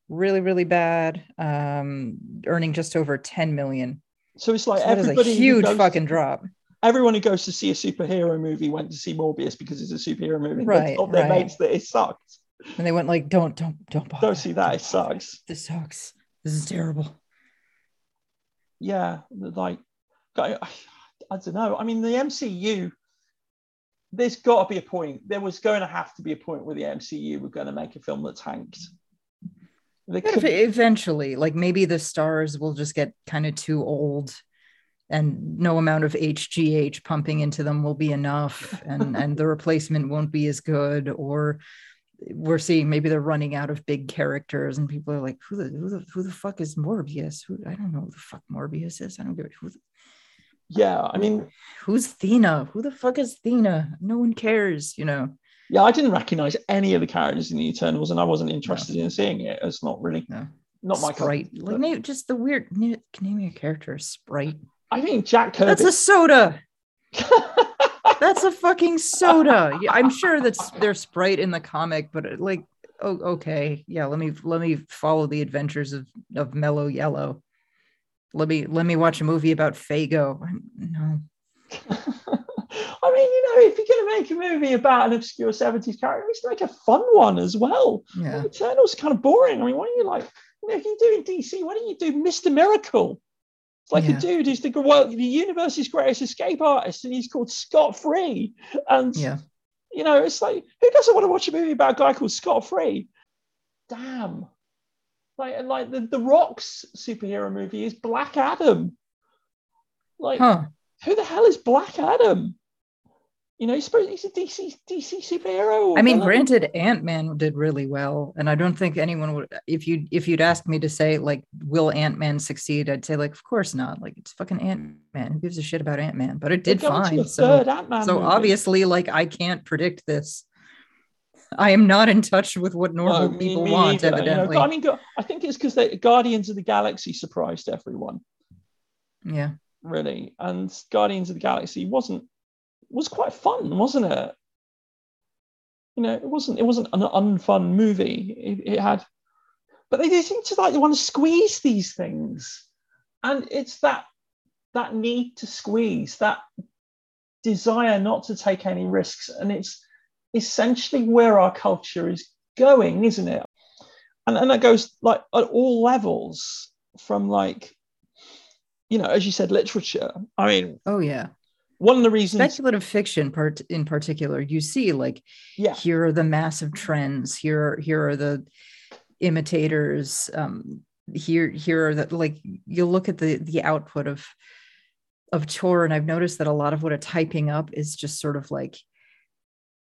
really, really bad, um, earning just over 10 million. so it's like So that is a everybody huge fucking drop. Everyone who goes to see a superhero movie went to see Morbius because it's a superhero movie. They Right, told their right. mates that it sucked. And they went like, don't, don't, don't bother. Don't see that. Don't It sucks. This sucks. This is terrible. Yeah, like I, I don't know. I mean, the MCU. There's got to be a point. There was going to have to be a point where the MCU were going to make a film that tanked. They could, eventually like maybe the stars will just get kind of too old and no amount of hgh pumping into them will be enough and and the replacement won't be as good or we're seeing maybe they're running out of big characters and people are like who the who the, who the fuck is morbius? Who i don't know who the fuck morbius is. I don't give a who the, yeah, I mean, who's thena? Who the fuck is thena? No one cares you know? Yeah, I didn't recognize any of the characters in the Eternals, and I wasn't interested in seeing it. It's not really no. not my sprite. Tea, like but name just the weird name, name your character sprite I think Jack Kirby. that's a soda That's a fucking soda. Yeah, I'm sure that's their Sprite in the comic, but uh, like, oh, okay, yeah. Let me let me follow the adventures of of Mellow Yellow. Let me let me watch a movie about Faygo. No. I mean, you know, if you're going to make a movie about an obscure 70s character, at least make a fun one as well. Yeah. Eternal's kind of boring. I mean, why don't you like, you know, if you do in DC, why don't you do Mr. Miracle? It's like Yeah. a dude who's the well, the universe's greatest escape artist, and he's called Scott Free. And Yeah. you know, it's like who doesn't want to watch a movie about a guy called Scott Free? Damn. Like, and like the, the Rock's superhero movie is Black Adam. Like, Huh. who the hell is Black Adam? You know, he's supposed he's a DC DC superhero. I mean, granted, Ant Man did really well, and I don't think anyone would. If you if you'd asked me to say like, will Ant Man succeed? I'd say like, of course not. Like, it's fucking Ant Man. Who gives a shit about Ant Man? But it did fine. So so movie. obviously, like, I can't predict this. I am not in touch with what normal No, people want. either, you know. evidently, I mean, I think it's because the Guardians of the Galaxy surprised everyone, yeah. really, and Guardians of the Galaxy wasn't was quite fun, wasn't it? You know, it wasn't it wasn't an unfun movie. It, it had, but they, they seem to like want to squeeze these things, and it's that that need to squeeze that desire not to take any risks, and it's essentially where our culture is going, isn't it? And and that goes like at all levels, from like, you know, as you said, literature. I mean, Oh yeah. One of the reasons, Speculative fiction part in particular, you see like yeah, here are the massive trends here here are the imitators um here here are the like you look at the the output of of tor and i've noticed that a lot of what it's hyping up is just sort of like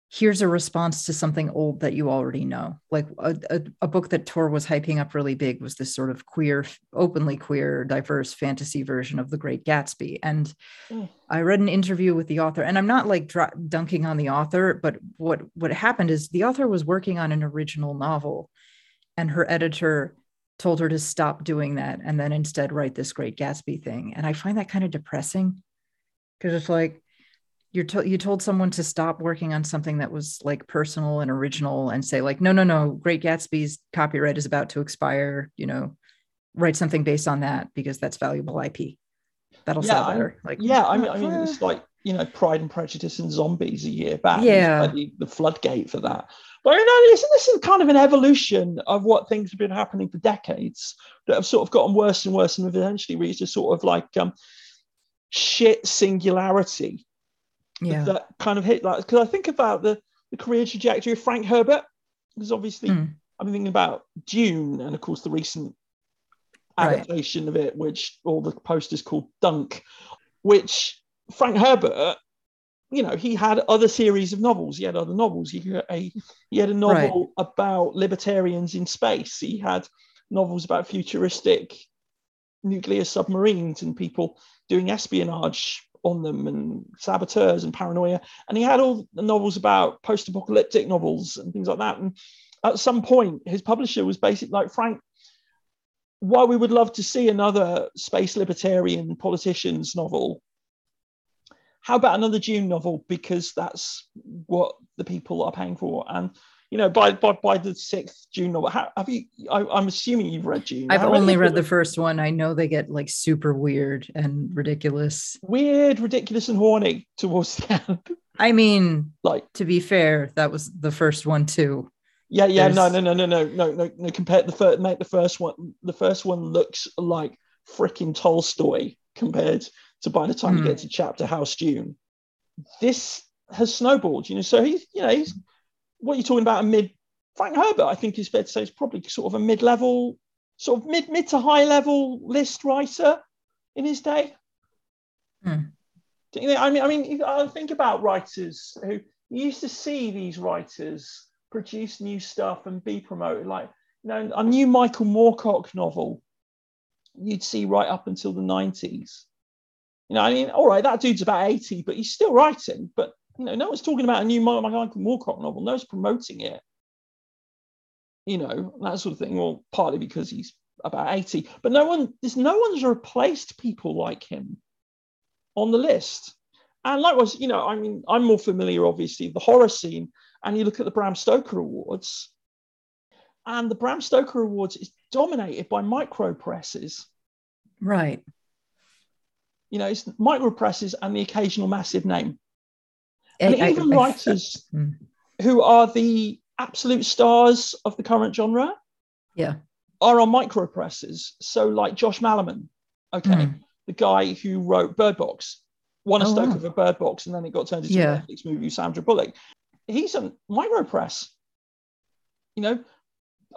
here's a response to something old that you already know like a, a, a book that tor was hyping up really big was this sort of queer openly queer diverse fantasy version of the great gatsby and Mm. I read an interview with the author, and I'm not like dr- dunking on the author, but what what happened is the author was working on an original novel, and her editor told her to stop doing that and then instead write this Great Gatsby thing. And I find that kind of depressing because it's like you're to- you told someone to stop working on something that was like personal and original, and say like, no, no, no, Great Gatsby's copyright is about to expire. You know, write something based on that because that's valuable IP. That'll Yeah, sell I- better. Like, yeah. I mean, I mean, it's like you know, Pride and Prejudice and Zombies a year back. Yeah. like the, the floodgate for that. But you know, isn't this is kind of an evolution of what things have been happening for decades that have sort of gotten worse and worse and have eventually reached a sort of like um, shit singularity yeah. that kind of hit like because I think about the the career trajectory of Frank Herbert because obviously Mm. I'm thinking about Dune and of course the recent Right. adaptation of it, which all the posters called Dunk, which Frank Herbert, you know, he had other series of novels. He had other novels. He had a he had a novel about libertarians in space. He had novels about futuristic nuclear submarines and people doing espionage on them and saboteurs and paranoia. And he had all the novels about post-apocalyptic novels and things like that. And at some point, his publisher was basically like, Frank, while we would love to see another space libertarian politicians novel, how about another Dune novel? Because that's what the people are paying for. And you know, by by, by the sixth Dune novel, how, have you? I, I'm assuming you've read Dune. I've How only read the first one. I know they get like super weird and ridiculous. weird, ridiculous, and horny towards the end. I mean, like, to be fair, that was the first one too. yeah, yeah, no, There's- no, no, no, no, no, no, no. Compare the first, make the first one. The first one looks like freaking Tolstoy compared to by the time you Hmm. get to Chapterhouse Dune. This has snowballed, you know. So he's, you know, he's what are you're talking about a mid Frank Herbert, I think is fair to say is probably sort of a mid-level, sort of mid mid to high level list writer in his day. Hmm. You I mean, I mean, I think about writers who you used to see these writers produce new stuff and be promoted. Like, you know, a new Michael Moorcock novel, you'd see right up until the 90s. You know, I mean, all right, that dude's about 80, but he's still writing. But, you know, no one's talking about a new Michael Moorcock novel. No one's promoting it. You know, that sort of thing. Well, partly because he's about 80. But no one, there's no one's replaced people like him on the list. And likewise, you know, I mean, I'm more familiar, obviously, with the horror scene, and you look at the Bram Stoker Awards, and the Bram Stoker Awards is dominated by micro presses. Right. You know, it's micro presses and the occasional massive name. And I- even I- writers Mm. who are the absolute stars of the current genre Yeah. are on micro presses. So, like Josh Malerman, okay, Mm. the guy who wrote Bird Box, won a Oh, Stoker wow. for Bird Box, and then it got turned into Yeah. a Netflix movie with Sandra Bullock. He's a micro press. You know,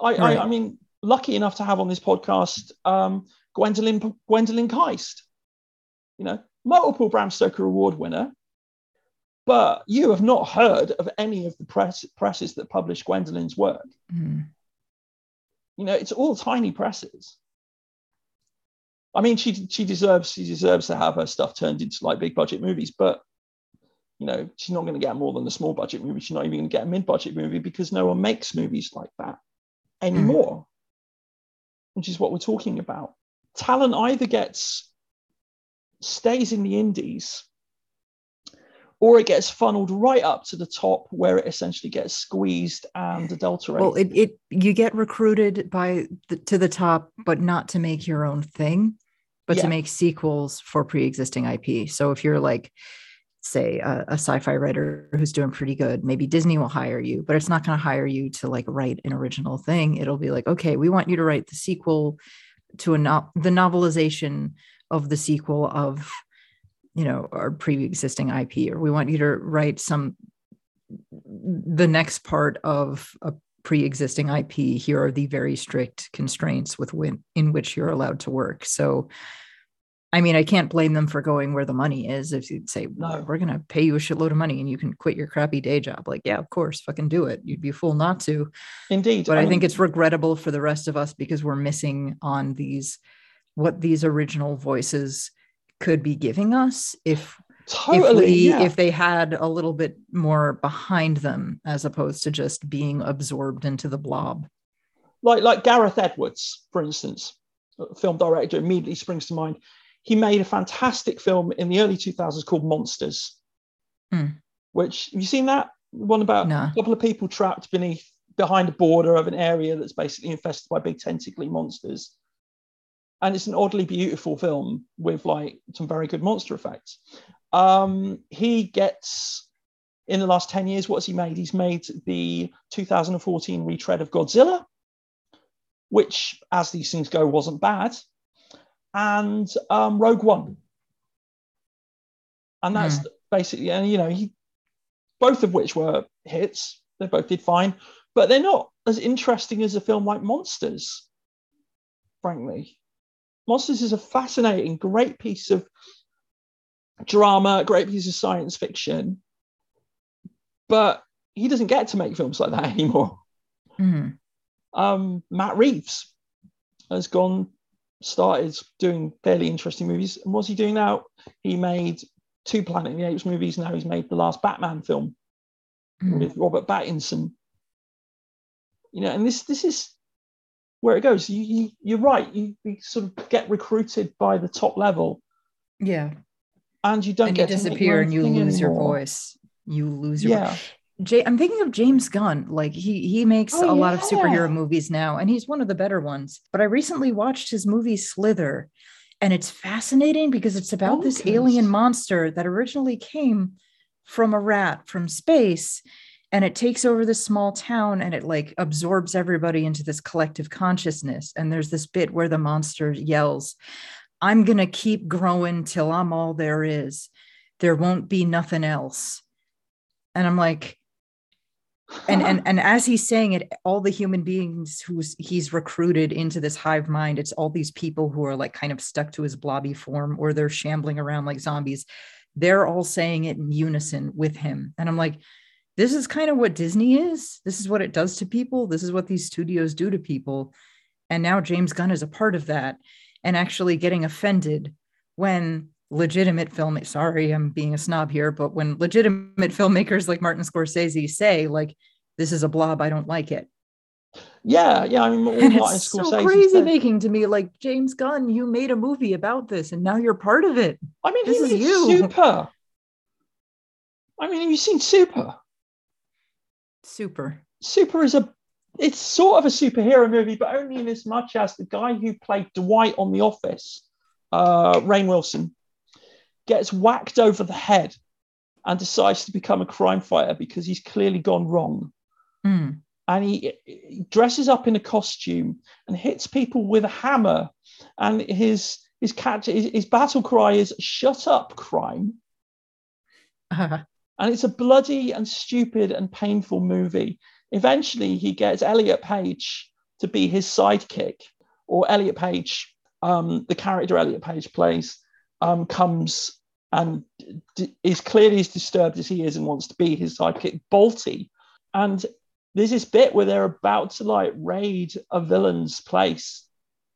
I, Right. I, I mean, lucky enough to have on this podcast um, Gwendolyn Gwendolyn Kiste. You know, multiple Bram Stoker Award winner. But you have not heard of any of the press presses that publish Gwendolyn's work. Mm. You know, it's all tiny presses. I mean, she she deserves she deserves to have her stuff turned into like big budget movies, but you know, she's not going to get more than a small budget movie. She's not even going to get a mid budget movie because no one makes movies like that anymore, which is what we're talking about. Talent either gets stays in the indies or it gets funneled right up to the top where it essentially gets squeezed and adulterated. Well, it, it you get recruited by the, to the top, but not to make your own thing, but Yeah. to make sequels for pre-existing IP. So if you're like, say, a, a sci-fi writer who's doing pretty good, maybe Disney will hire you, but it's not going to hire you to like write an original thing. It'll be like, okay, we want you to write the sequel to a no- the novelization of the sequel of you know our pre-existing ip or we want you to write some the next part of a pre-existing ip here are the very strict constraints with when, in which you're allowed to work. So i mean i can't blame them for going where the money is if you'd say No. we're going to pay you a shitload of money and you can quit your crappy day job. Like yeah of course fucking do it. You'd be a fool not to. Indeed. but I, think mean, it's regrettable for the rest of us because we're missing on these what these original voices could be giving us if totally. if we yeah. if they had a little bit more behind them as opposed to just being absorbed into the blob. like like Gareth Edwards, for instance, film director immediately springs to mind. He made a fantastic film in the early 2000s called Monsters, Hmm. which have you seen that one about a couple of people trapped beneath behind a border of an area that's basically infested by big tentacly monsters. And it's an oddly beautiful film with like some very good monster effects. Um, he gets in the last 10 years, what's he made? He's made the 2014 retread of Godzilla, which, as these things go, wasn't bad, and um, Rogue One. And that's basically, and you know, he both of which were hits. They both did fine, but they're not as interesting as a film like Monsters, frankly. Monsters is a fascinating, great piece of drama, great piece of science fiction, but he doesn't get to make films like that anymore Mhm. um, Matt Reeves has gone, started doing fairly interesting movies. And what's he doing now? He made two Planet of the Apes movies. Now he's made the last Batman film Mhm. with Robert Pattinson. You know, and this this is where it goes. You, you you're right. You, you sort of get recruited by the top level, Yeah. and you don't And get to disappear and you lose your voice. You lose your Yeah, Jay, I'm thinking of James Gunn. Like he he makes Oh, a lot of superhero movies now, and he's one of the better ones. But I recently watched his movie Slither, and it's fascinating because it's about oh, this Bonkers. alien monster that originally came from a rat from space, and it takes over this small town and it like absorbs everybody into this collective consciousness. And there's this bit where the monster yells, "I'm gonna keep growing till I'm all there is. There won't be nothing else." And I'm like, and and and as he's saying it all the human beings who's he's recruited into this hive mind it's all these people who are like kind of stuck to his blobby form or they're shambling around like zombies they're all saying it in unison with him and i'm like this is kind of what disney is this is what it does to people this is what these studios do to people and now james gunn is a part of that and actually getting offended when legitimate film sorry i'm being a snob here but when legitimate filmmakers like martin scorsese say like this is a blob i don't like it yeah, yeah. I mean, and Martin it's so crazy said- making to me like james gunn you made a movie about this and now you're part of it I mean, This he is you. Super. I mean, have you seen Super? Super. Super is a it's sort of a superhero movie, but only in as much as the guy who played Dwight on The Office, uh, Rainn Wilson, gets whacked over the head and decides to become a crime fighter because he's clearly gone wrong. Mm. And he, he dresses up in a costume and hits people with a hammer. And his his catch his, his battle cry is "Shut up, crime!" Uh, And it's a bloody and stupid and painful movie. Eventually, he gets Elliot Page to be his sidekick, or Elliot Page, um, the character Elliot Page plays, um, comes and d- is clearly as disturbed as he is and wants to be his sidekick, Boltie. And there's this bit where they're about to like raid a villain's place,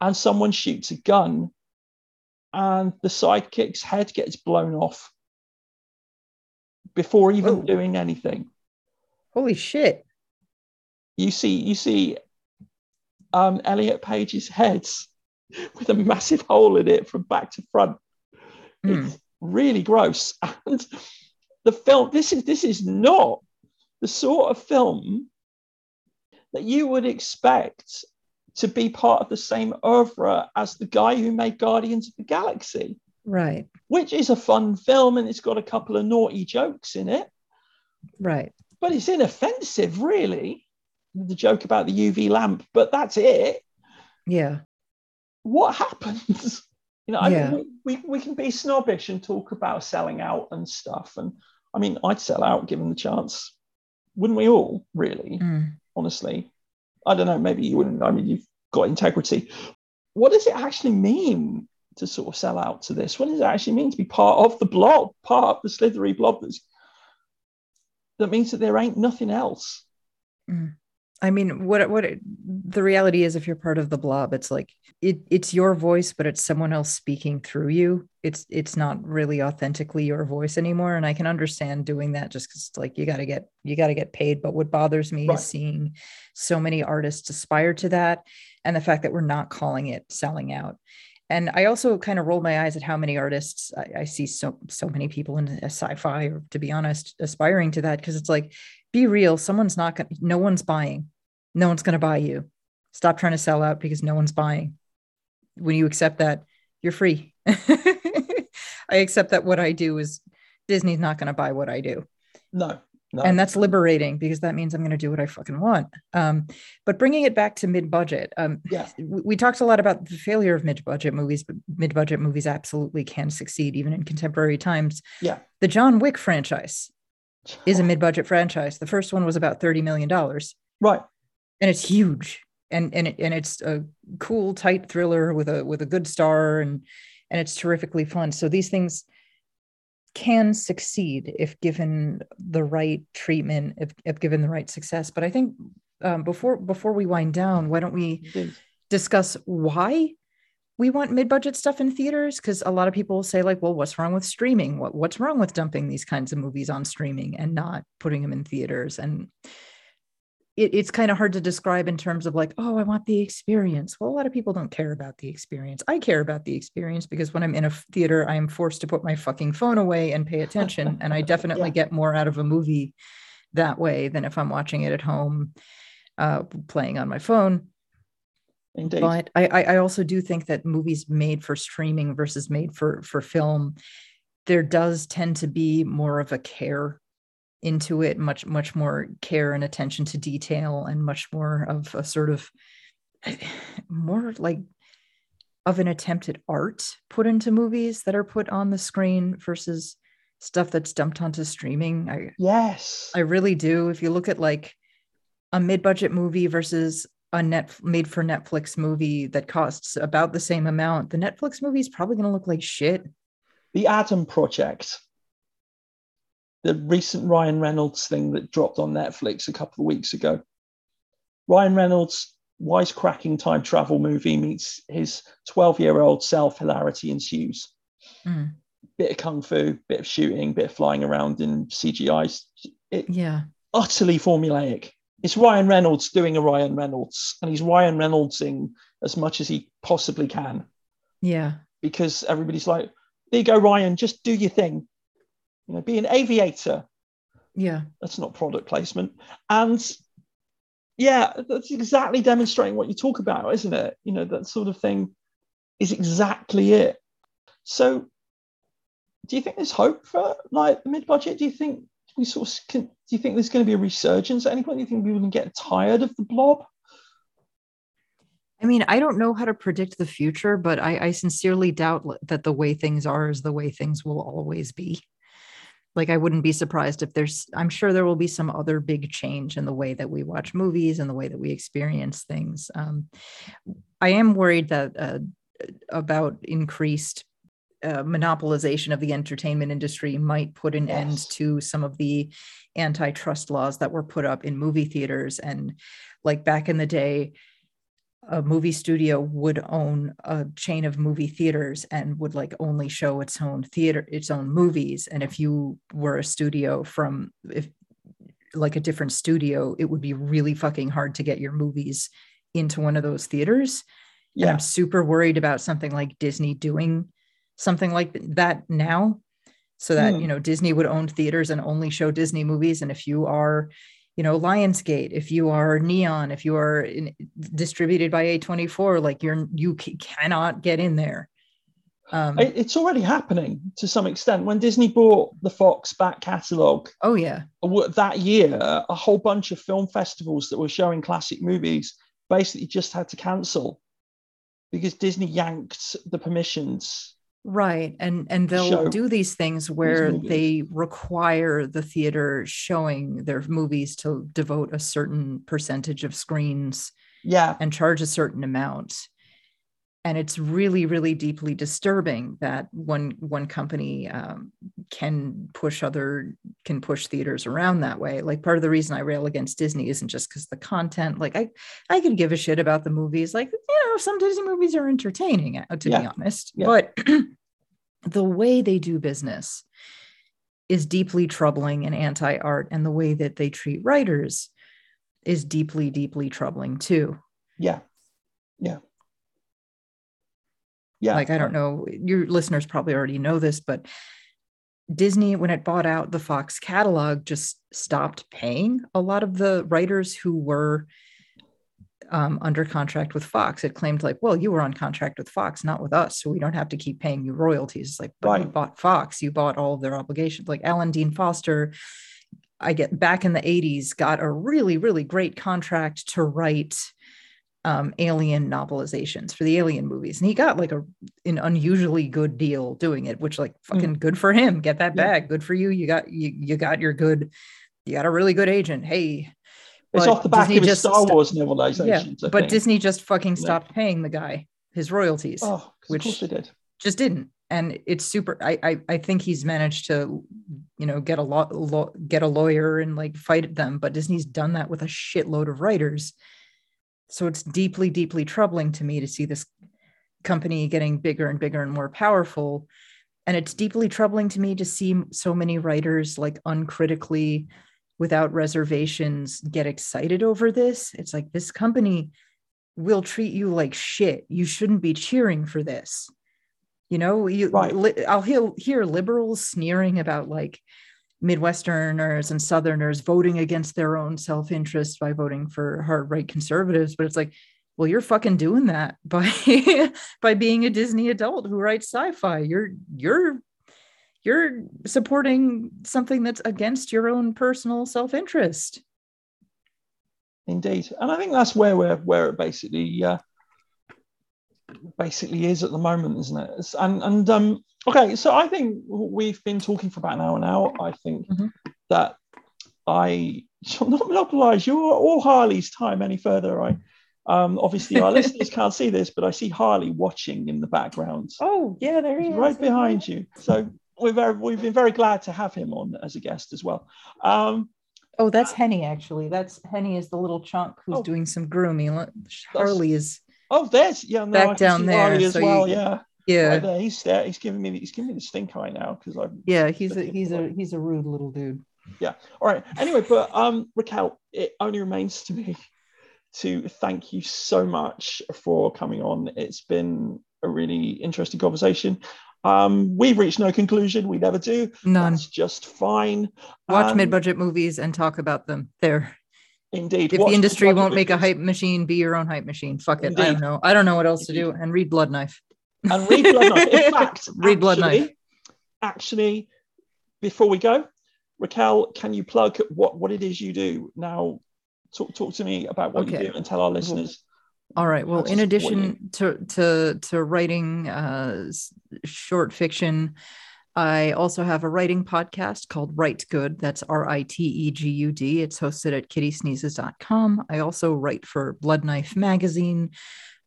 and someone shoots a gun, and the sidekick's head gets blown off before even Whoa. doing anything. holy shit. You see, you see um, Elliot Page's head with a massive hole in it from back to front. Mm. It's really gross. And the film, this is this is not the sort of film that you would expect to be part of the same oeuvre as the guy who made Guardians of the Galaxy, Right. which is a fun film and it's got a couple of naughty jokes in it, Right. but it's inoffensive, really. The joke about the UV lamp, but that's it. Yeah. what happens? You know, I Yeah. mean, we, we, we can be snobbish and talk about selling out and stuff. And I mean, I'd sell out given the chance. Wouldn't we all, really? Mm. Honestly. I don't know, maybe you wouldn't. I mean, you've got integrity. What does it actually mean to sort of sell out to this? What does it actually mean to be part of the blob, part of the slithery blob that's that means that there ain't nothing else? Mm. I mean, what what it- the reality is, if you're part of the blob, it's like it, it's your voice, but it's someone else speaking through you. It's it's not really authentically your voice anymore, and I can understand doing that just because like you got to get you got to get paid. But what bothers me Right. is seeing so many artists aspire to that, and the fact that we're not calling it selling out. And I also kind of roll my eyes at how many artists I, I see so so many people in sci-fi, or to be honest, aspiring to that because it's like, be real, someone's not going, no one's buying no one's going to buy you. Stop trying to sell out because no one's buying. When you accept that, you're free. I accept that what I do is Disney's not going to buy what I do. No, no. And that's liberating because that means I'm going to do what I fucking want. Um, but bringing it back to mid budget, um, yeah, we, we talked a lot about the failure of mid budget movies, but mid budget movies absolutely can succeed even in contemporary times. Yeah. The John Wick franchise is a mid budget franchise. The first one was about $30 million right. and it's huge and and it, and it's a cool tight thriller with a with a good star and and it's terrifically fun so these things can succeed if given the right treatment if, if given the right success. But i think um, before before we wind down why don't we Indeed. discuss why we want mid-budget stuff in theaters? Because a lot of people say like well what's wrong with streaming? What, what's wrong with dumping these kinds of movies on streaming and not putting them in theaters? And it, it's kind of hard to describe in terms of like oh i want the experience well a lot of people don't care about the experience i care about the experience because when i'm in a theater i am forced to put my fucking phone away and pay attention and i definitely Yeah. get more out of a movie that way than if i'm watching it at home uh, playing on my phone Indeed. but I, I I also do think that movies made for streaming versus made for for film there does tend to be more of a care into it much much more care and attention to detail and much more of a sort of more like of an attempt at art put into movies that are put on the screen versus stuff that's dumped onto streaming i yes. I really do. If you look at like a mid-budget movie versus a net made for Netflix movie that costs about the same amount, the Netflix movie is probably going to look like shit. the Adam Project, the recent Ryan Reynolds thing that dropped on Netflix a couple of weeks ago. Ryan Reynolds' wisecracking time travel movie meets his 12 year old self, hilarity ensues. Mm. Bit of kung fu, bit of shooting, bit of flying around in CGI. It, Yeah. utterly formulaic. It's Ryan Reynolds doing a Ryan Reynolds, and he's Ryan Reynoldsing as much as he possibly can Yeah. because everybody's like, there you go, Ryan, just do your thing. You know, be an aviator, Yeah. That's not product placement. And yeah, that's exactly demonstrating what you talk about, isn't it? You know, that sort of thing is exactly it. So, do you think there's hope for like the mid-budget? Do you think we sort of can, do you think there's going to be a resurgence at any point? Do you think people can get tired of the blob? I mean, I don't know how to predict the future, but I, I sincerely doubt that the way things are is the way things will always be like i wouldn't be surprised if there's i'm sure there will be some other big change in the way that we watch movies and the way that we experience things um, i am worried that uh, about increased uh, monopolization of the entertainment industry might put an yes. end to some of the antitrust laws that were put up in movie theaters and like back in the day a movie studio would own a chain of movie theaters and would like only show its own theater its own movies and if you were a studio from if like a different studio it would be really fucking hard to get your movies into one of those theaters yeah. and i'm super worried about something like disney doing something like that now so that mm. you know disney would own theaters and only show disney movies and if you are you know lionsgate if you are neon if you are in, distributed by a24 like you're you c- cannot get in there. Um, it's already happening to some extent. When disney bought the fox back catalog oh yeah. that year a whole bunch of film festivals that were showing classic movies basically just had to cancel because disney yanked the permissions right and and they'll do these things where these they require the theater showing their movies to devote a certain percentage of screens yeah. and charge a certain amount and it's really really deeply disturbing that one one company um, can push other can push theaters around that way. Like part of the reason i rail against disney isn't just because the content. Like i i could give a shit about the movies. Like you know some disney movies are entertaining uh, to yeah. be honest. Yeah. but the way they do business is deeply troubling and anti-art and the way that they treat writers is deeply deeply troubling too. Yeah. Yeah yeah like i don't know your listeners probably already know this but disney when it bought out the fox catalog just stopped paying a lot of the writers who were um, under contract with Fox. It claimed like, well, you were on contract with Fox, not with us, so we don't have to keep paying you royalties. It's like, but right. you bought Fox, you bought all of their obligations. Like Alan Dean Foster, I get back in the '80s, got a really, really great contract to write um, alien novelizations for the alien movies and he got like a an unusually good deal doing it which like hmm. fucking mm. good for him get that bag good for you you got you, you got your good you got a really good agent hey it's off the back Disney of his Star Wars novelization. Yeah, but think. Disney just fucking stopped yeah. paying the guy his royalties. Oh, which of course they did. Just didn't. And it's super. I, I I think he's managed to, you know, get a lot lo- get a lawyer and like fight them. But Disney's done that with a shitload of writers. So it's deeply, deeply troubling to me to see this company getting bigger and bigger and more powerful. And it's deeply troubling to me to see so many writers like uncritically without reservations get excited over this. It's like this company will treat you like shit. You shouldn't be cheering for this. You know, you right. li- I'll hear, hear liberals sneering about like Midwesterners and Southerners voting against their own self-interest by voting for hard right conservatives, but it's like, well, you're fucking doing that by by being a Disney adult who writes sci-fi. You're you're you're supporting something that's against your own personal self-interest indeed and i think that's where we're where it basically uh, basically is at the moment isn't it it's, and and um okay so i think we've been talking for about an hour now i think mm-hmm. that i shall not monopolize your or harley's time any further i um, obviously, our listeners can't see this, but I see Harley watching in the background. Oh, yeah, there he is. Right behind you. So we're very, we've been very glad to have him on as a guest as well. Um, oh, that's Henny actually. That's Henny is the little chunk who's oh, doing some grooming. Harley is. Oh, there's yeah, no, back down there so well. You, yeah, yeah. Right. He's there. He's giving me he's giving me the stink eye now because I. Yeah, he's a he's a he's a rude little dude. Yeah. All right. Anyway, but um, Raquel, it only remains to me to thank you so much for coming on. It's been a really interesting conversation. Um, we've reached no conclusion. We never do. None. That's just fine. Watch Um, mid-budget movies and talk about them. There. Indeed. If Watch the industry mid-budget won't make a hype machine, be your own hype machine. Fuck it. I don't know. I don't know what else to do. And read Blood Knife. And read Blood Knife. In fact, Read Blood actually, Knife. Actually, before we go, Raquel, can you plug what, what it is you do? Now, talk, talk to me about what Okay. you do and tell our listeners. All right. Well, in addition to to to writing uh, short fiction, I also have a writing podcast called Rite Gud. That's R I T E G U D. It's hosted at kittysneezes.com. I also write for Blood Knife magazine.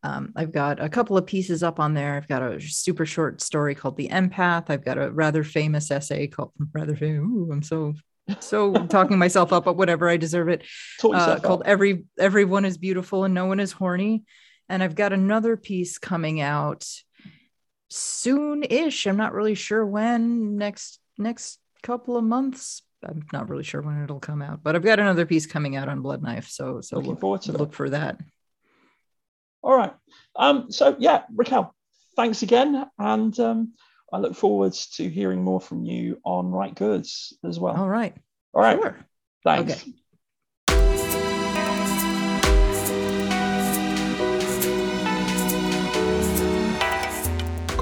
Um, I've got a couple of pieces up on there. I've got a super short story called The Empath. I've got a rather famous essay called rather famous. Ooh, I'm so so talking myself up, but whatever. I deserve it uh, called up. "Every Everyone Is Beautiful and No One Is Horny," and I've got another piece coming out soon-ish. I'm not really sure when. Next next couple of months. I'm not really sure when it'll come out, but I've got another piece coming out on Blood Knife. So so Looking look, forward to that. look for that. All right. Um, so yeah, Raquel, thanks again. And um, I look forward to hearing more from you on Rite Gud's as well. All right. All right. Sure. Thanks. Okay.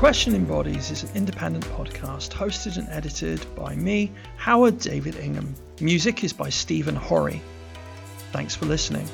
Questioning Bodies is an independent podcast hosted and edited by me, Howard David Ingham. Music is by Stephen Horry. Thanks for listening.